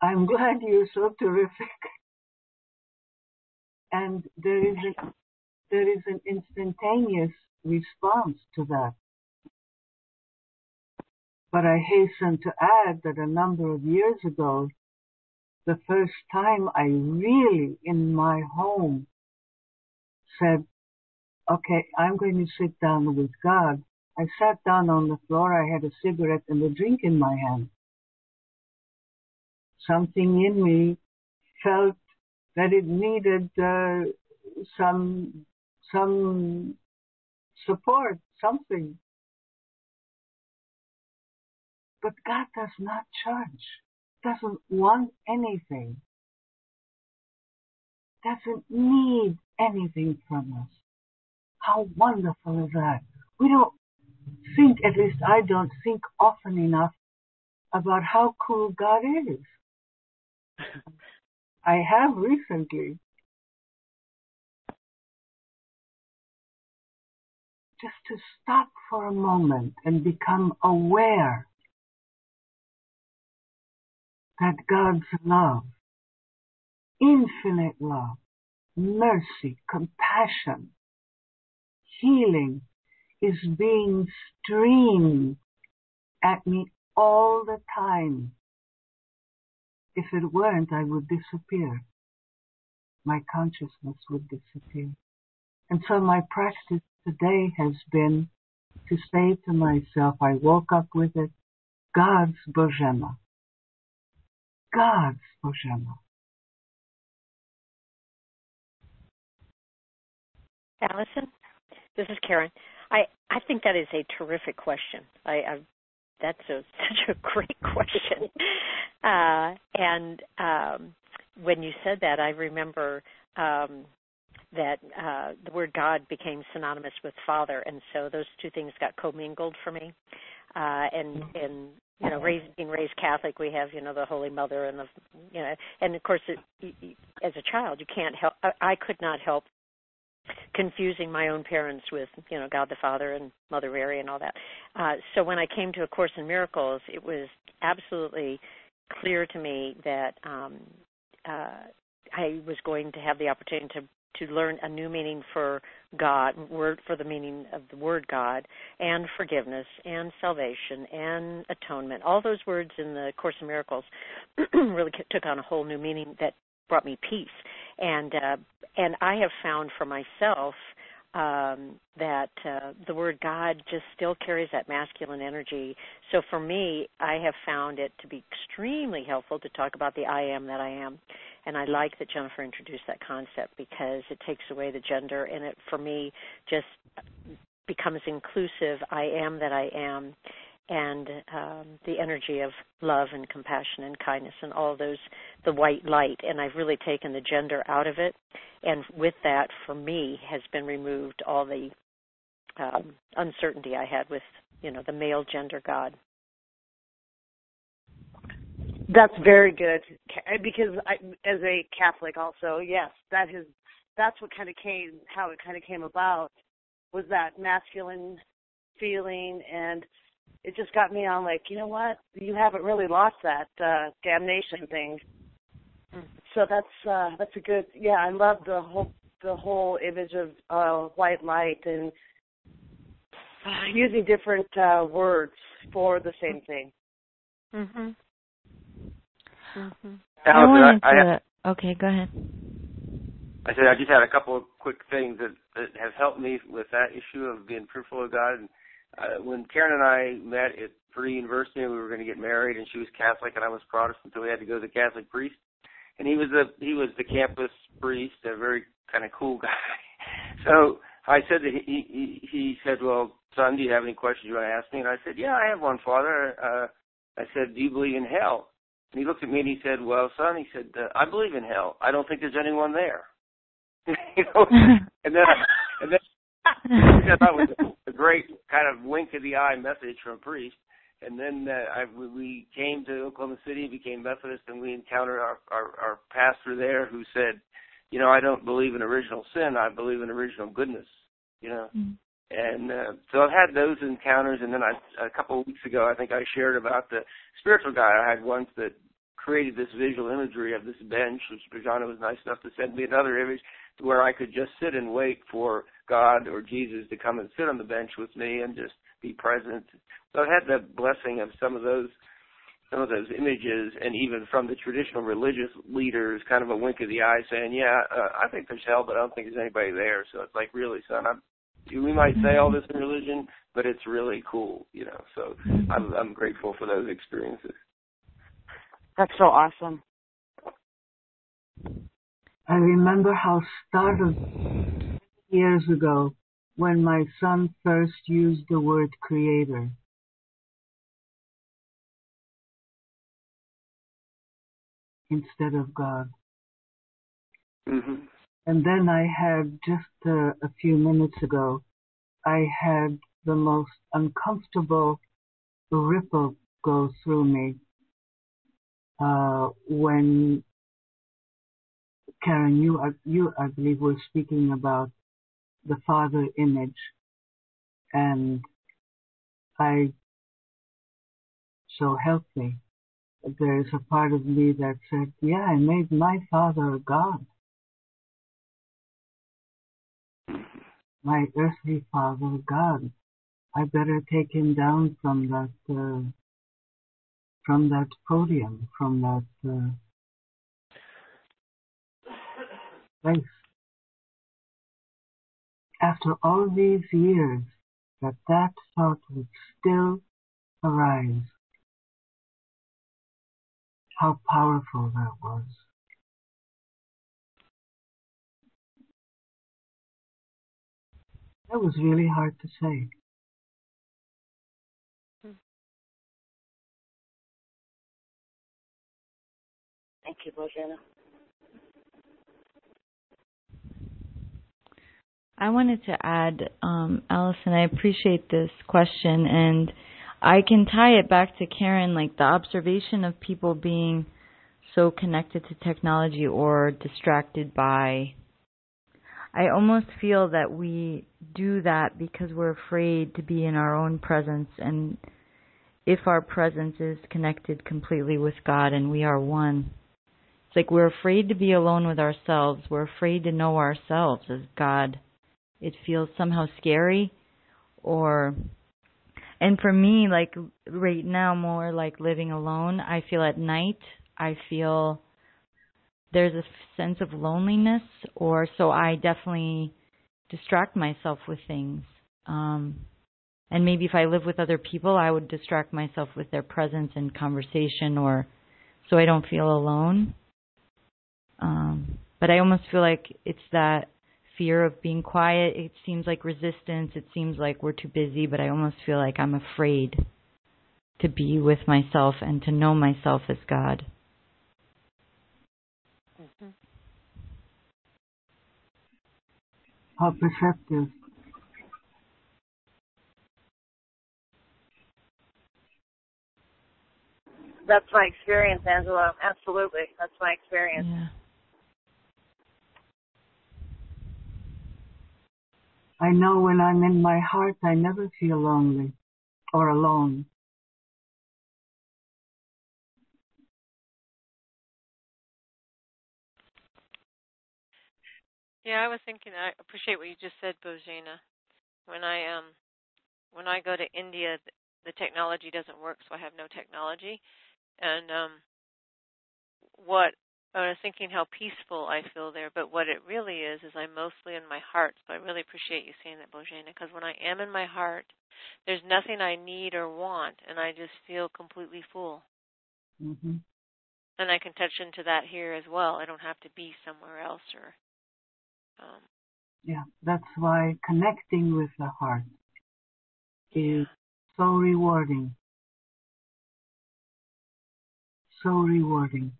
I'm glad you're so terrific. And there is a, there is an instantaneous response to that. But I hasten to add that a number of years ago, the first time I really in my home said, okay, I'm going to sit down with God. I sat down on the floor. I had a cigarette and a drink in my hand something in me felt that it needed uh, some some support, something. But God does not judge, doesn't want anything, doesn't need anything from us. How wonderful is that? We don't think, at least I don't think often enough about how cool God is. I have recently. Just to stop for a moment and become aware that God's love, infinite love, mercy, compassion, healing is being streamed at me all the time. If it weren't, I would disappear. My consciousness would disappear. And so my practice today has been to say to myself, I woke up with it, God's Bojema. God's Bojema. Allison, this is Karen. I I think that is a terrific question. I, I that's a such a great question. Uh, and um, when you said that, I remember um, that uh, the word God became synonymous with Father, and so those two things got commingled for me. Uh, and and you know, raised, being raised Catholic, we have you know the Holy Mother and the you know, and of course, it, as a child, you can't help. I, could not help confusing my own parents with you know God the Father and Mother Mary and all that. Uh, so when I came to A Course in Miracles, it was absolutely clear to me that um, uh, I was going to have the opportunity to to learn a new meaning for God, word for the meaning of the word God, and forgiveness, and salvation, and atonement. All those words in the Course in Miracles really took on a whole new meaning that brought me peace. And uh, and I have found for myself um, that uh, the word God just still carries that masculine energy. So for me, I have found it to be extremely helpful to talk about the I am that I am. And I like that Jennifer introduced that concept because it takes away the gender and it, for me, just becomes inclusive. I am that I am and um, the energy of love and compassion and kindness and all those the white light. And i've really taken the gender out of it. And with that for me has been removed all the um, uncertainty i had with you know the male gender god. That's very good because I, as a catholic also yes that is that's what kind of came how it kind of came about was that masculine feeling and it just got me on like, you know what? You haven't really lost that uh damnation thing. Mm. So that's uh that's a good yeah, I love the whole the whole image of uh white light and using different uh words for the same thing. Mhm. Mhm. I wanted I, to, okay, go ahead. I said I just had a couple of quick things that, that have helped me with that issue of being fruitful of God and uh, when Karen and I met at Purdue University, we were going to get married, and she was Catholic and I was Protestant, so we had to go to the Catholic priest. And he was a he was the campus priest, a very kind of cool guy. So I said that he he, he said, "Well, son, do you have any questions you want to ask me?" And I said, "Yeah, I have one, Father." Uh, I said, "Do you believe in hell?" And he looked at me and he said, "Well, son," he said, uh, "I believe in hell. I don't think there's anyone there." you know, and then I, and then I thought was great kind of wink of the eye message from a priest. And then uh, I, we came to Oklahoma City, became Methodist, and we encountered our, our, our pastor there who said, you know, I don't believe in original sin. I believe in original goodness. You know, mm. and uh, so I've had those encounters. And then I, a couple of weeks ago, I think I shared about the spiritual guy I had once that created this visual imagery of this bench, which Bojana was nice enough to send me another image where I could just sit and wait for God or Jesus to come and sit on the bench with me and just be present. So I've had the blessing of some of those some of those images and even from the traditional religious leaders kind of a wink of the eye saying, Yeah, uh, I think there's hell but I don't think there's anybody there. So it's like really son, I'm we might say all this in religion, but it's really cool, you know. So I'm I'm grateful for those experiences. That's so awesome. I remember how startled years ago when my son first used the word creator. Instead of God. Mm-hmm. And then I had just uh, a few minutes ago, I had the most uncomfortable ripple go through me uh, when Karen, you, you, I believe, were speaking about the father image, and I, so help me, there's a part of me that said, yeah, I made my father a god. My earthly father god. I better take him down from that, uh, from that podium, from that, uh, After all these years, that that thought would still arise. How powerful that was. That was really hard to say. Thank you, Bojana. I wanted to add, um, Allison, I appreciate this question, and I can tie it back to Karen, like the observation of people being so connected to technology or distracted by. I almost feel that we do that because we're afraid to be in our own presence, and if our presence is connected completely with God and we are one, it's like we're afraid to be alone with ourselves. We're afraid to know ourselves as God it feels somehow scary or and for me like right now more like living alone i feel at night i feel there's a sense of loneliness or so i definitely distract myself with things. Um and maybe if i live with other people i would distract myself with their presence and conversation or so i don't feel alone. Um but i almost feel like it's that fear of being quiet. It seems like resistance. It seems like we're too busy, but I almost feel like I'm afraid to be with myself and to know myself as God. Mm-hmm. How perceptive. That's my experience, Angela. Absolutely. That's my experience. Yeah. I know when I'm in my heart, I never feel lonely or alone. Yeah, I was thinking. I appreciate what you just said, Bojana. When I um, when I go to India, the technology doesn't work, so I have no technology. And um, what I was thinking how peaceful I feel there, but what it really is is I'm mostly in my heart. So I really appreciate you saying that, Bojana, because when I am in my heart, there's nothing I need or want, and I just feel completely full. Mm-hmm. And I can touch into that here as well. I don't have to be somewhere else or. Um, yeah, that's why connecting with the heart is so rewarding. So rewarding.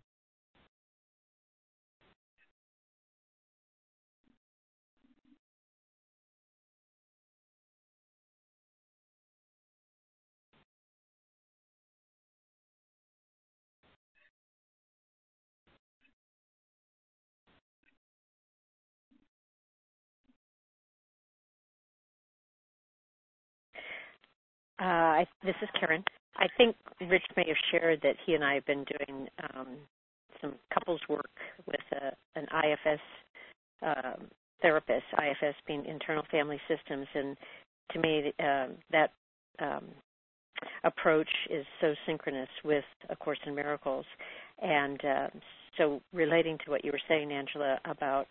Uh, I, this is Karen. I think Rich may have shared that he and I have been doing um, some couples work with a, an IFS um, therapist, IFS being internal family systems, and to me uh, that um, approach is so synchronous with A Course in Miracles. And uh, so, relating to what you were saying, Angela, about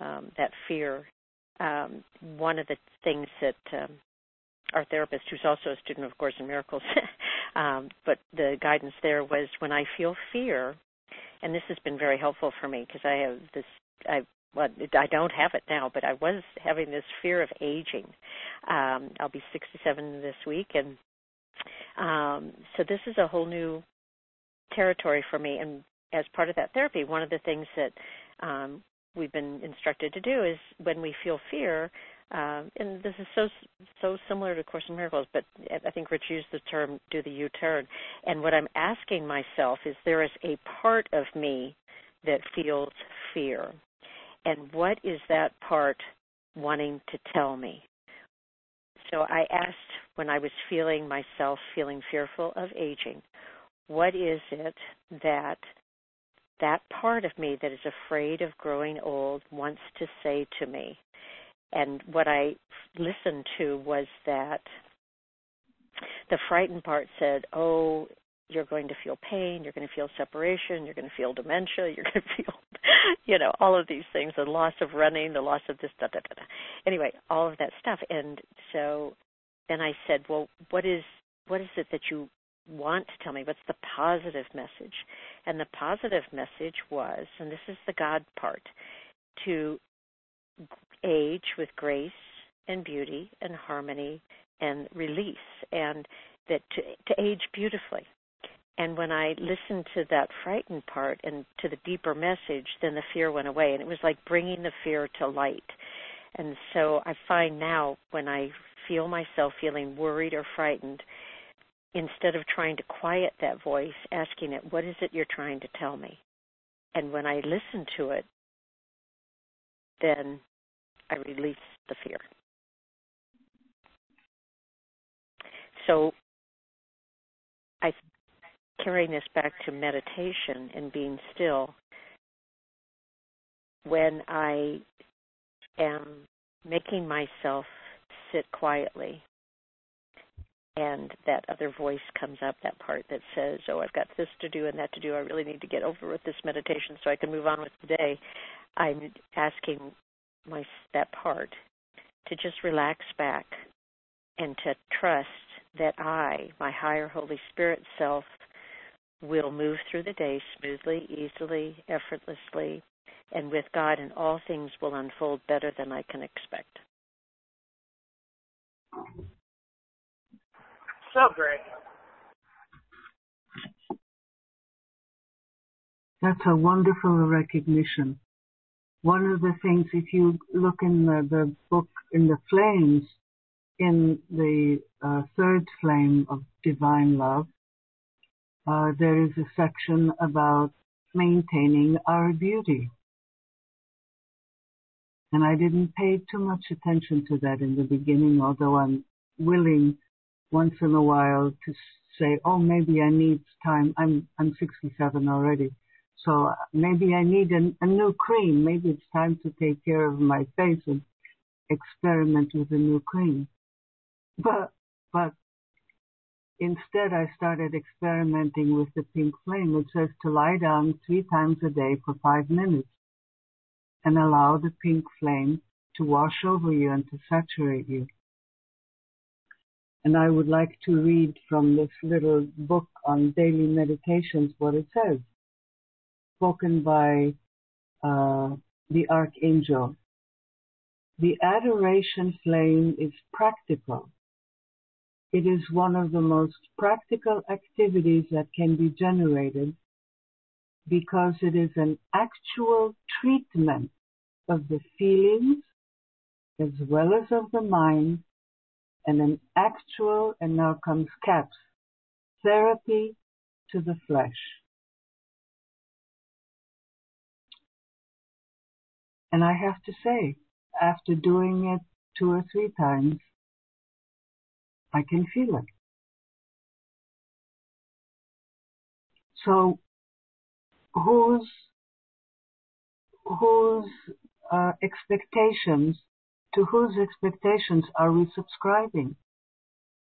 um, that fear, um, one of the things that um, our therapist, who's also a student of Course in Miracles, um, but the guidance there was when I feel fear, and this has been very helpful for me because I have this, I well, I don't have it now, but I was having this fear of aging. Um, I'll be 67 this week, and um, so this is a whole new territory for me. And as part of that therapy, one of the things that um, we've been instructed to do is when we feel fear, um, and this is so so similar to Course in Miracles, but I think Rich used the term "do the U-turn." And what I'm asking myself is, there is a part of me that feels fear, and what is that part wanting to tell me? So I asked when I was feeling myself feeling fearful of aging, what is it that that part of me that is afraid of growing old wants to say to me? And what I listened to was that the frightened part said, "Oh, you're going to feel pain, you're going to feel separation, you're going to feel dementia, you're going to feel, you know, all of these things, the loss of running, the loss of this, da da da da. Anyway, all of that stuff. And so then I said, well, what is what is it that you want to tell me? What's the positive message? And the positive message was, and this is the God part, to age with grace and beauty and harmony and release and that to, to age beautifully and when I listened to that frightened part and to the deeper message, then the fear went away. And it was like bringing the fear to light. And so I find now when I feel myself feeling worried or frightened, instead of trying to quiet that voice, asking it, What is it you're trying to tell me? And when I listen to it, then I release the fear. So I carrying this back to meditation and being still, when I am making myself sit quietly and that other voice comes up, that part that says, Oh, I've got this to do and that to do. I really need to get over with this meditation so I can move on with the day. I'm asking my that part to just relax back and to trust that I, my higher Holy Spirit self, will move through the day smoothly, easily, effortlessly, and with God, and all things will unfold better than I can expect. So great. That's a wonderful recognition. One of the things, if you look in the, the book, in the flames, in the uh, third flame of divine love, uh, there is a section about maintaining our beauty. And I didn't pay too much attention to that in the beginning, although I'm willing once in a while to say, oh, maybe I need time. I'm, I'm 67 already. So maybe I need a, a new cream. Maybe it's time to take care of my face and experiment with a new cream. But, but Instead, I started experimenting with the pink flame. It says to lie down three times a day for five minutes and allow the pink flame to wash over you and to saturate you. And I would like to read from this little book on daily meditations what it says, spoken by uh, the Archangel. The adoration flame is practical it is one of the most practical activities that can be generated because it is an actual treatment of the feelings as well as of the mind and an actual, and now comes caps, therapy to the flesh. And I have to say, after doing it two or three times, I can feel it. So whose whose uh, expectations to whose expectations are we subscribing?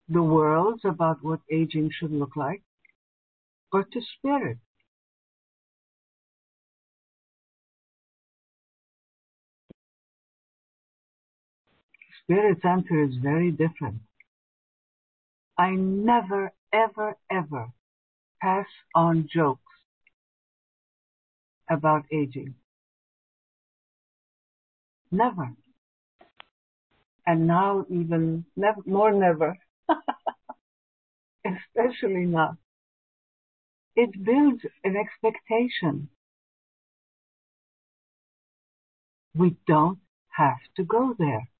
The world's about what aging should look like, or to spirit? Spirit's answer is very different. I never, ever, ever pass on jokes about aging. Never. And now even more never. Especially now. It builds an expectation. We don't have to go there.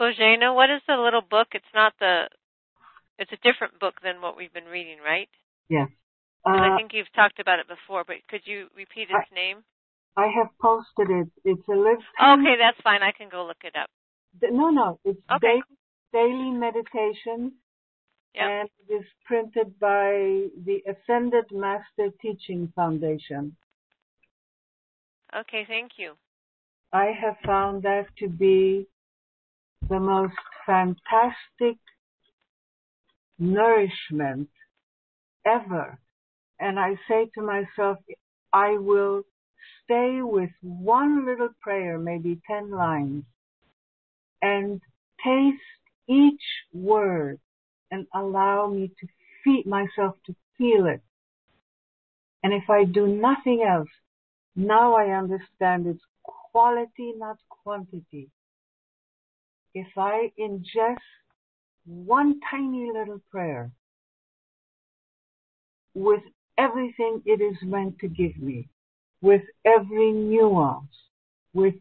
Bojana, what is the little book? It's not the. It's a different book than what we've been reading, right? Yes. Uh, I think you've talked about it before, but could you repeat its I, name? I have posted it. It's a live. Okay, that's fine. I can go look it up. No, no, it's Okay. daily, daily meditation, Yep. and it is printed by the Ascended Master Teaching Foundation. Okay, thank you. I have found that to be the most fantastic nourishment ever. And I say to myself, I will stay with one little prayer, maybe 10 lines, and taste each word and allow me to feed myself to feel it. And if I do nothing else, now I understand its quality, not quantity. If I ingest one tiny little prayer with everything it is meant to give me, with every nuance, with,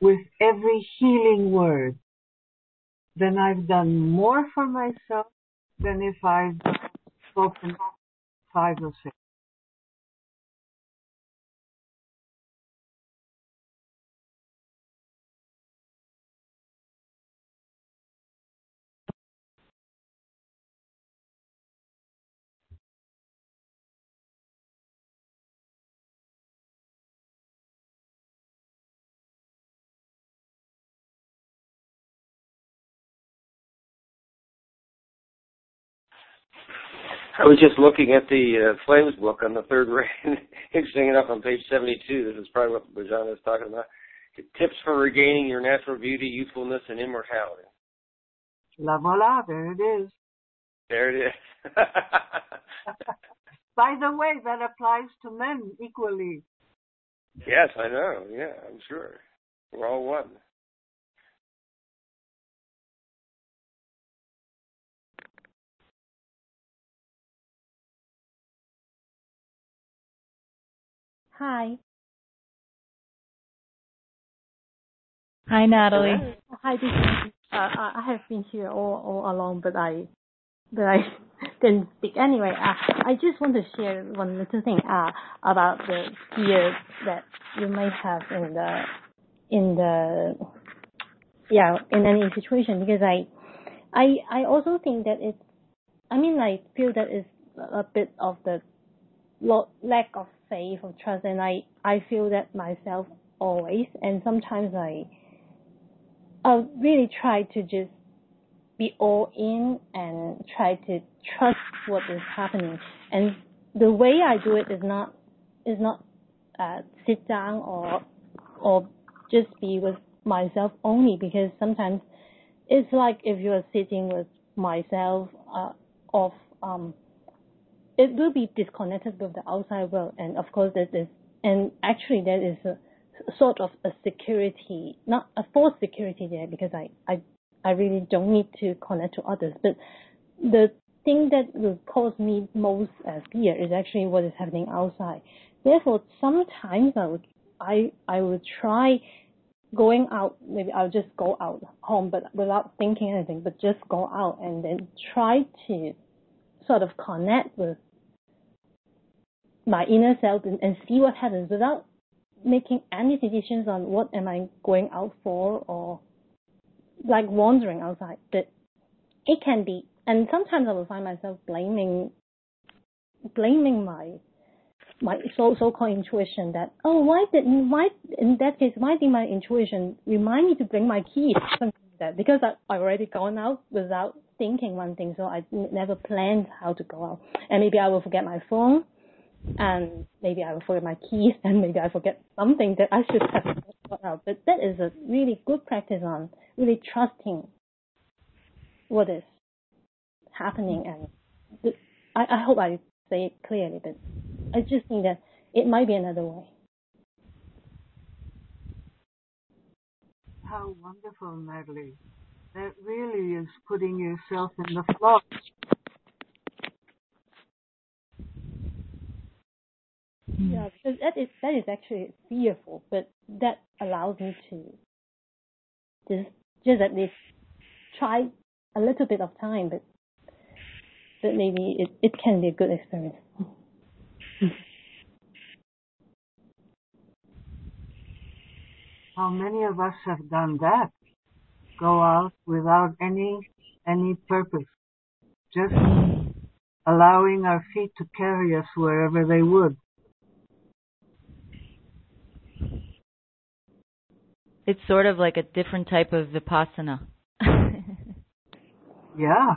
with every healing word, then I've done more for myself than if I've spoken five or six. I was just looking at the uh, Flames book on the third ray. Interesting enough, on page 72, this is probably what Bojana is talking about. Tips for regaining your natural beauty, youthfulness, and immortality. La voila, there it is. There it is. By the way, that applies to men equally. yes, I know. Yeah, I'm sure. We're all one. Hi. Hi, Natalie. Hi, this is, uh, I I have been here all, all along, but I, but I didn't speak anyway. Uh, I just want to share one little thing, uh, about the fear that you may have in the, in the, yeah, in any situation, because I, I, I also think that it's, I mean, I feel that it's a bit of the lo- lack of faith or trust, and I, I feel that myself always, and sometimes I, I really try to just be all in and try to trust what is happening. And the way I do it is not is not uh, sit down or or just be with myself only because sometimes it's like if you are sitting with myself uh, of um it will be disconnected with the outside world and of course there is and actually there is a sort of a security, not a false security there because I, I, I really don't need to connect to others. But the thing that will cause me most uh, fear is actually what is happening outside. Therefore, sometimes I would, I, I would try going out. Maybe I'll just go out home, but without thinking anything, but just go out and then try to sort of connect with my inner self and, and see what happens without making any decisions on what am I going out for or like wandering outside. But it can be, and sometimes I will find myself blaming, blaming my my so so called intuition that oh why did why in that case why did my intuition remind me to bring my keys something like that. Because I I already gone out without thinking one thing so I never planned how to go out. And maybe I will forget my phone and maybe I will forget my keys and maybe I forget something that I should have thought out. But that is a really good practice on really trusting what is happening and I, I hope I say it clearly, but I just think that it might be another way. How wonderful, Natalie. That really is putting yourself in the flow. Yeah, mm. because that is that is actually fearful, but that allows me to just just at least try a little bit of time, but but maybe it, it can be a good experience. How many of us have done that? go out without any any purpose, just allowing our feet to carry us wherever they would. It's sort of like a different type of vipassana. yeah.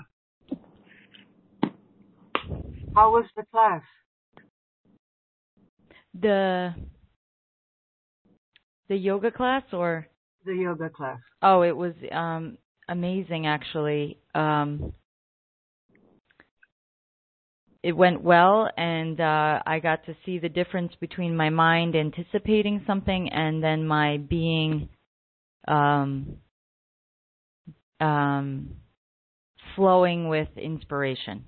How was the class? The the yoga class or the yoga class? Oh, it was um amazing actually. Um it went well and uh I got to see the difference between my mind anticipating something and then my being um um flowing with inspiration.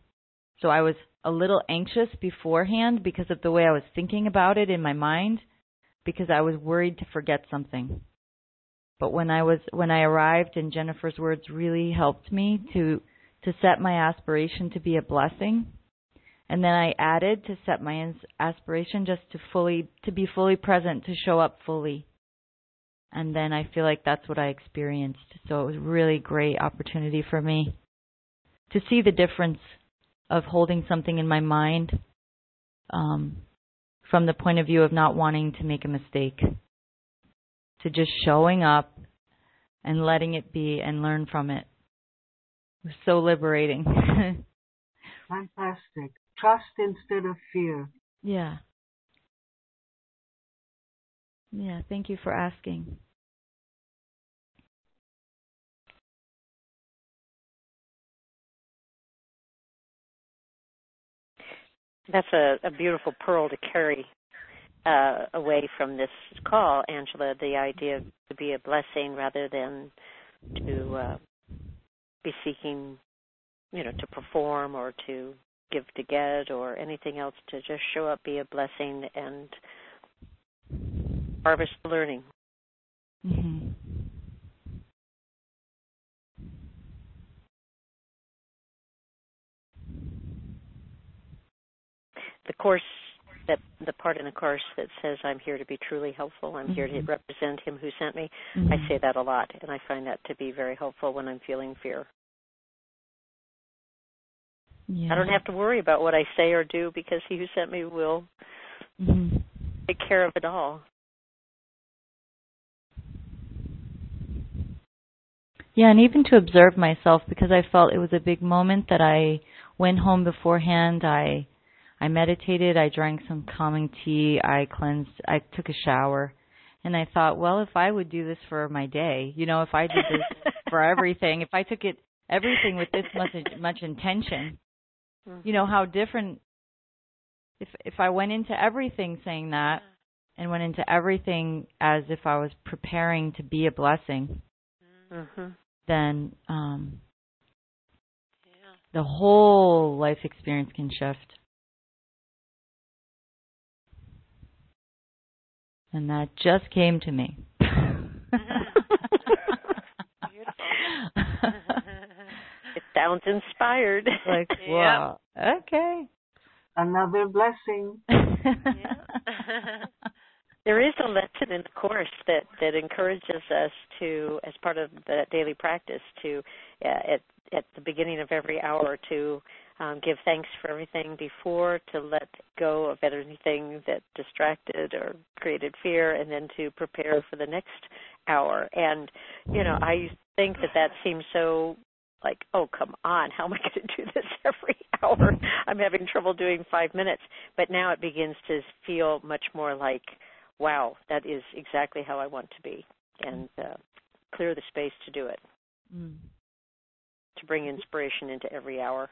So I was a little anxious beforehand because of the way I was thinking about it in my mind because I was worried to forget something. But when I was when I arrived and Jennifer's words really helped me to to set my aspiration to be a blessing. And then I added to set my aspiration just to fully to be fully present, to show up fully. And then I feel like that's what I experienced. So it was a really great opportunity for me to see the difference of holding something in my mind um, from the point of view of not wanting to make a mistake, to just showing up and letting it be and learn from it. It was so liberating. Fantastic. Trust instead of fear. Yeah. Yeah, thank you for asking. That's a, a beautiful pearl to carry uh, away from this call, Angela. The idea to be a blessing rather than to uh, be seeking, you know, to perform or to give to get or anything else. To just show up, be a blessing, and harvest learning. Mm-hmm. the course that the part in the course that says I'm here to be truly helpful, I'm mm-hmm. here to mm-hmm. represent him who sent me. Mm-hmm. I say that a lot and I find that to be very helpful when I'm feeling fear. Yeah. I don't have to worry about what I say or do because he who sent me will mm-hmm. take care of it all. Yeah, and even to observe myself because I felt it was a big moment that I went home beforehand. I I meditated, I drank some calming tea, I cleansed, I took a shower, and I thought, well, if I would do this for my day, you know, if I did this for everything, if I took it everything with this much much intention, mm-hmm. you know, how different if if I went into everything saying that and went into everything as if I was preparing to be a blessing, mm-hmm. Then um yeah. the whole life experience can shift. And that just came to me. it sounds inspired. Like, wow. Okay. Another blessing. there is a lesson in the course that that encourages us to, as part of the daily practice, to uh, at at the beginning of every hour to um, give thanks for everything before, to let go of anything that distracted or created fear, and then to prepare for the next hour. And you know, I think that that seems so like, oh come on, how am I going to do this every hour? I'm having trouble doing five minutes. But now it begins to feel much more like, wow, that is exactly how I want to be, and uh, clear the space to do it. Mm. To bring inspiration into every hour.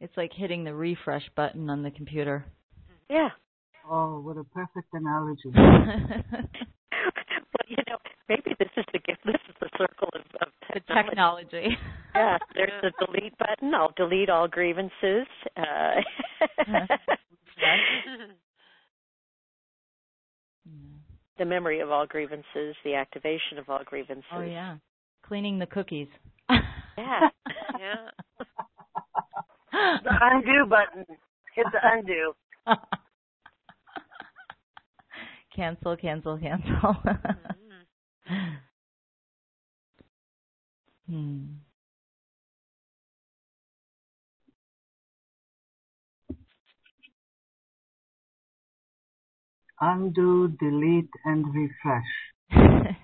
It's like hitting the refresh button on the computer. Yeah. Oh, what a perfect analogy. well, you know, maybe this is the gift. This is the circle of, of technology. technology. yeah, there's the delete button. I'll delete all grievances. Uh, the memory of all grievances, the activation of all grievances. Oh yeah, cleaning the cookies. yeah, yeah the undo button. Hit the undo. cancel, cancel, cancel. hmm. Undo, delete, and refresh.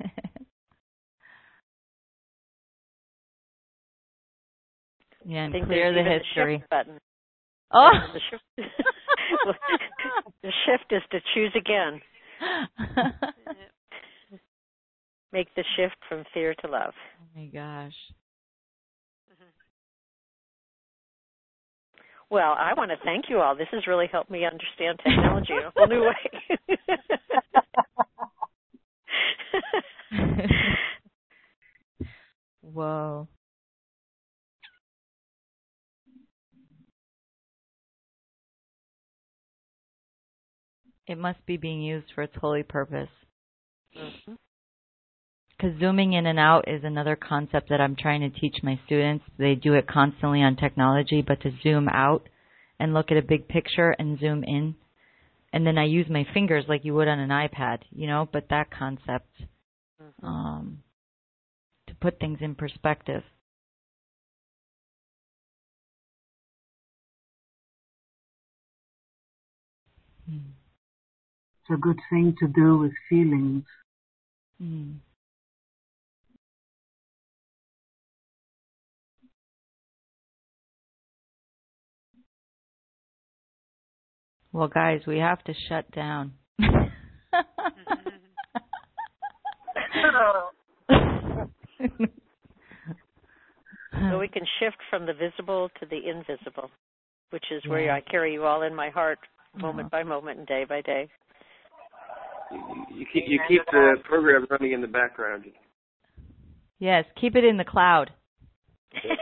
yeah, and clear the even a history. shift button. oh. The shift, the shift is to choose again. Make the shift from fear to love. oh my gosh. Well, I want to thank you all. This has really helped me understand technology in a whole new way. Whoa. It must be being used for its holy purpose. Mhm. Because zooming in and out is another concept that I'm trying to teach my students. They do it constantly on technology, but to zoom out and look at a big picture and zoom in. And then I use my fingers like you would on an iPad, you know, but that concept Mhm. um, to put things in perspective. Mm. It's a good thing to do with feelings. Mm. Well, guys, we have to shut down. So we can shift from the visible to the invisible, which is where Yeah. I carry you all in my heart, moment Uh-huh. by moment and day by day. You, you, you keep you keep the program running in the background. yes, keep it in the cloud. You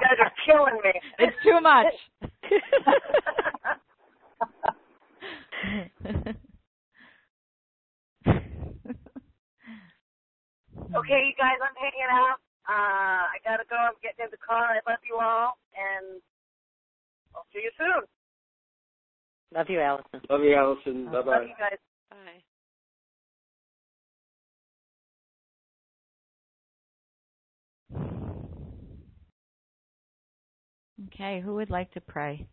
guys are killing me. It's too much. Okay, you guys, I'm hanging out. Uh, I gotta go. I'm getting in the car. I love you all, and I'll see you soon. Love you, Allison. Love you, Allison. Bye Love bye. you guys. Bye. Okay, who would like to pray?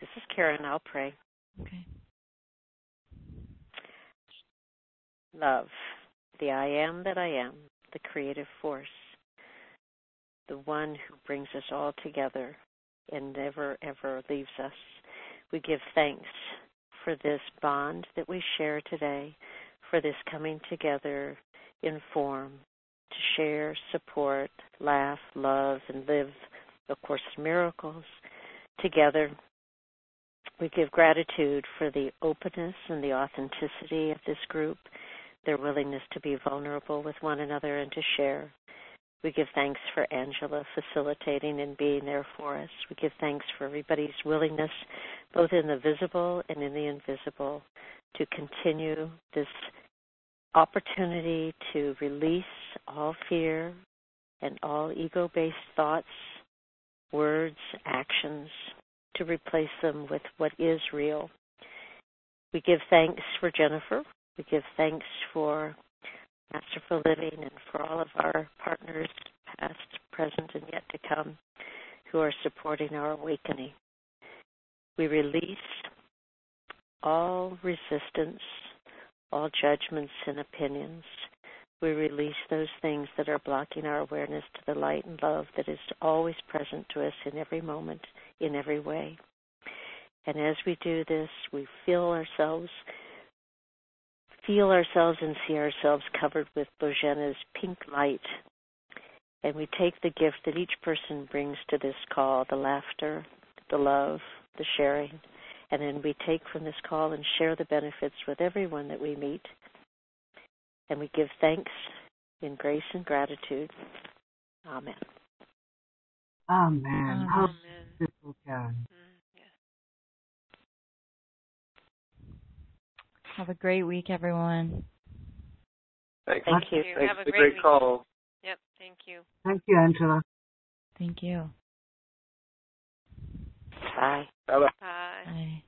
This is Karen. I'll pray. Okay. Love, the I am that I am, the creative force, the one who brings us all together and never ever leaves us. We give thanks for this bond that we share today, for this coming together in form to share, support, laugh, love, and live A Course Miracles together. We give gratitude for the openness and the authenticity of this group, their willingness to be vulnerable with one another and to share. We give thanks for Angela facilitating and being there for us. We give thanks for everybody's willingness, both in the visible and in the invisible, to continue this opportunity to release all fear and all ego based thoughts, words, actions, to replace them with what is real. We give thanks for Jennifer. We give thanks for Masterful Living and for all of our partners, past, present, and yet to come, who are supporting our awakening. We release all resistance, all judgments and opinions. We release those things that are blocking our awareness to the light and love that is always present to us in every moment, in every way. And as we do this, we feel ourselves feel ourselves and see ourselves covered with Bojana's pink light. And we take the gift that each person brings to this call the laughter, the love, the sharing. And then we take from this call and share the benefits with everyone that we meet. And we give thanks in grace and gratitude. Amen. Amen. How Amen. beautiful, Karen. Mm-hmm. Have a great week, everyone. Thanks. Thank you. Thanks Have a great great week. call. Yep. Thank you. Thank you, Angela. Thank you. Bye. Bye bye. Bye. Bye.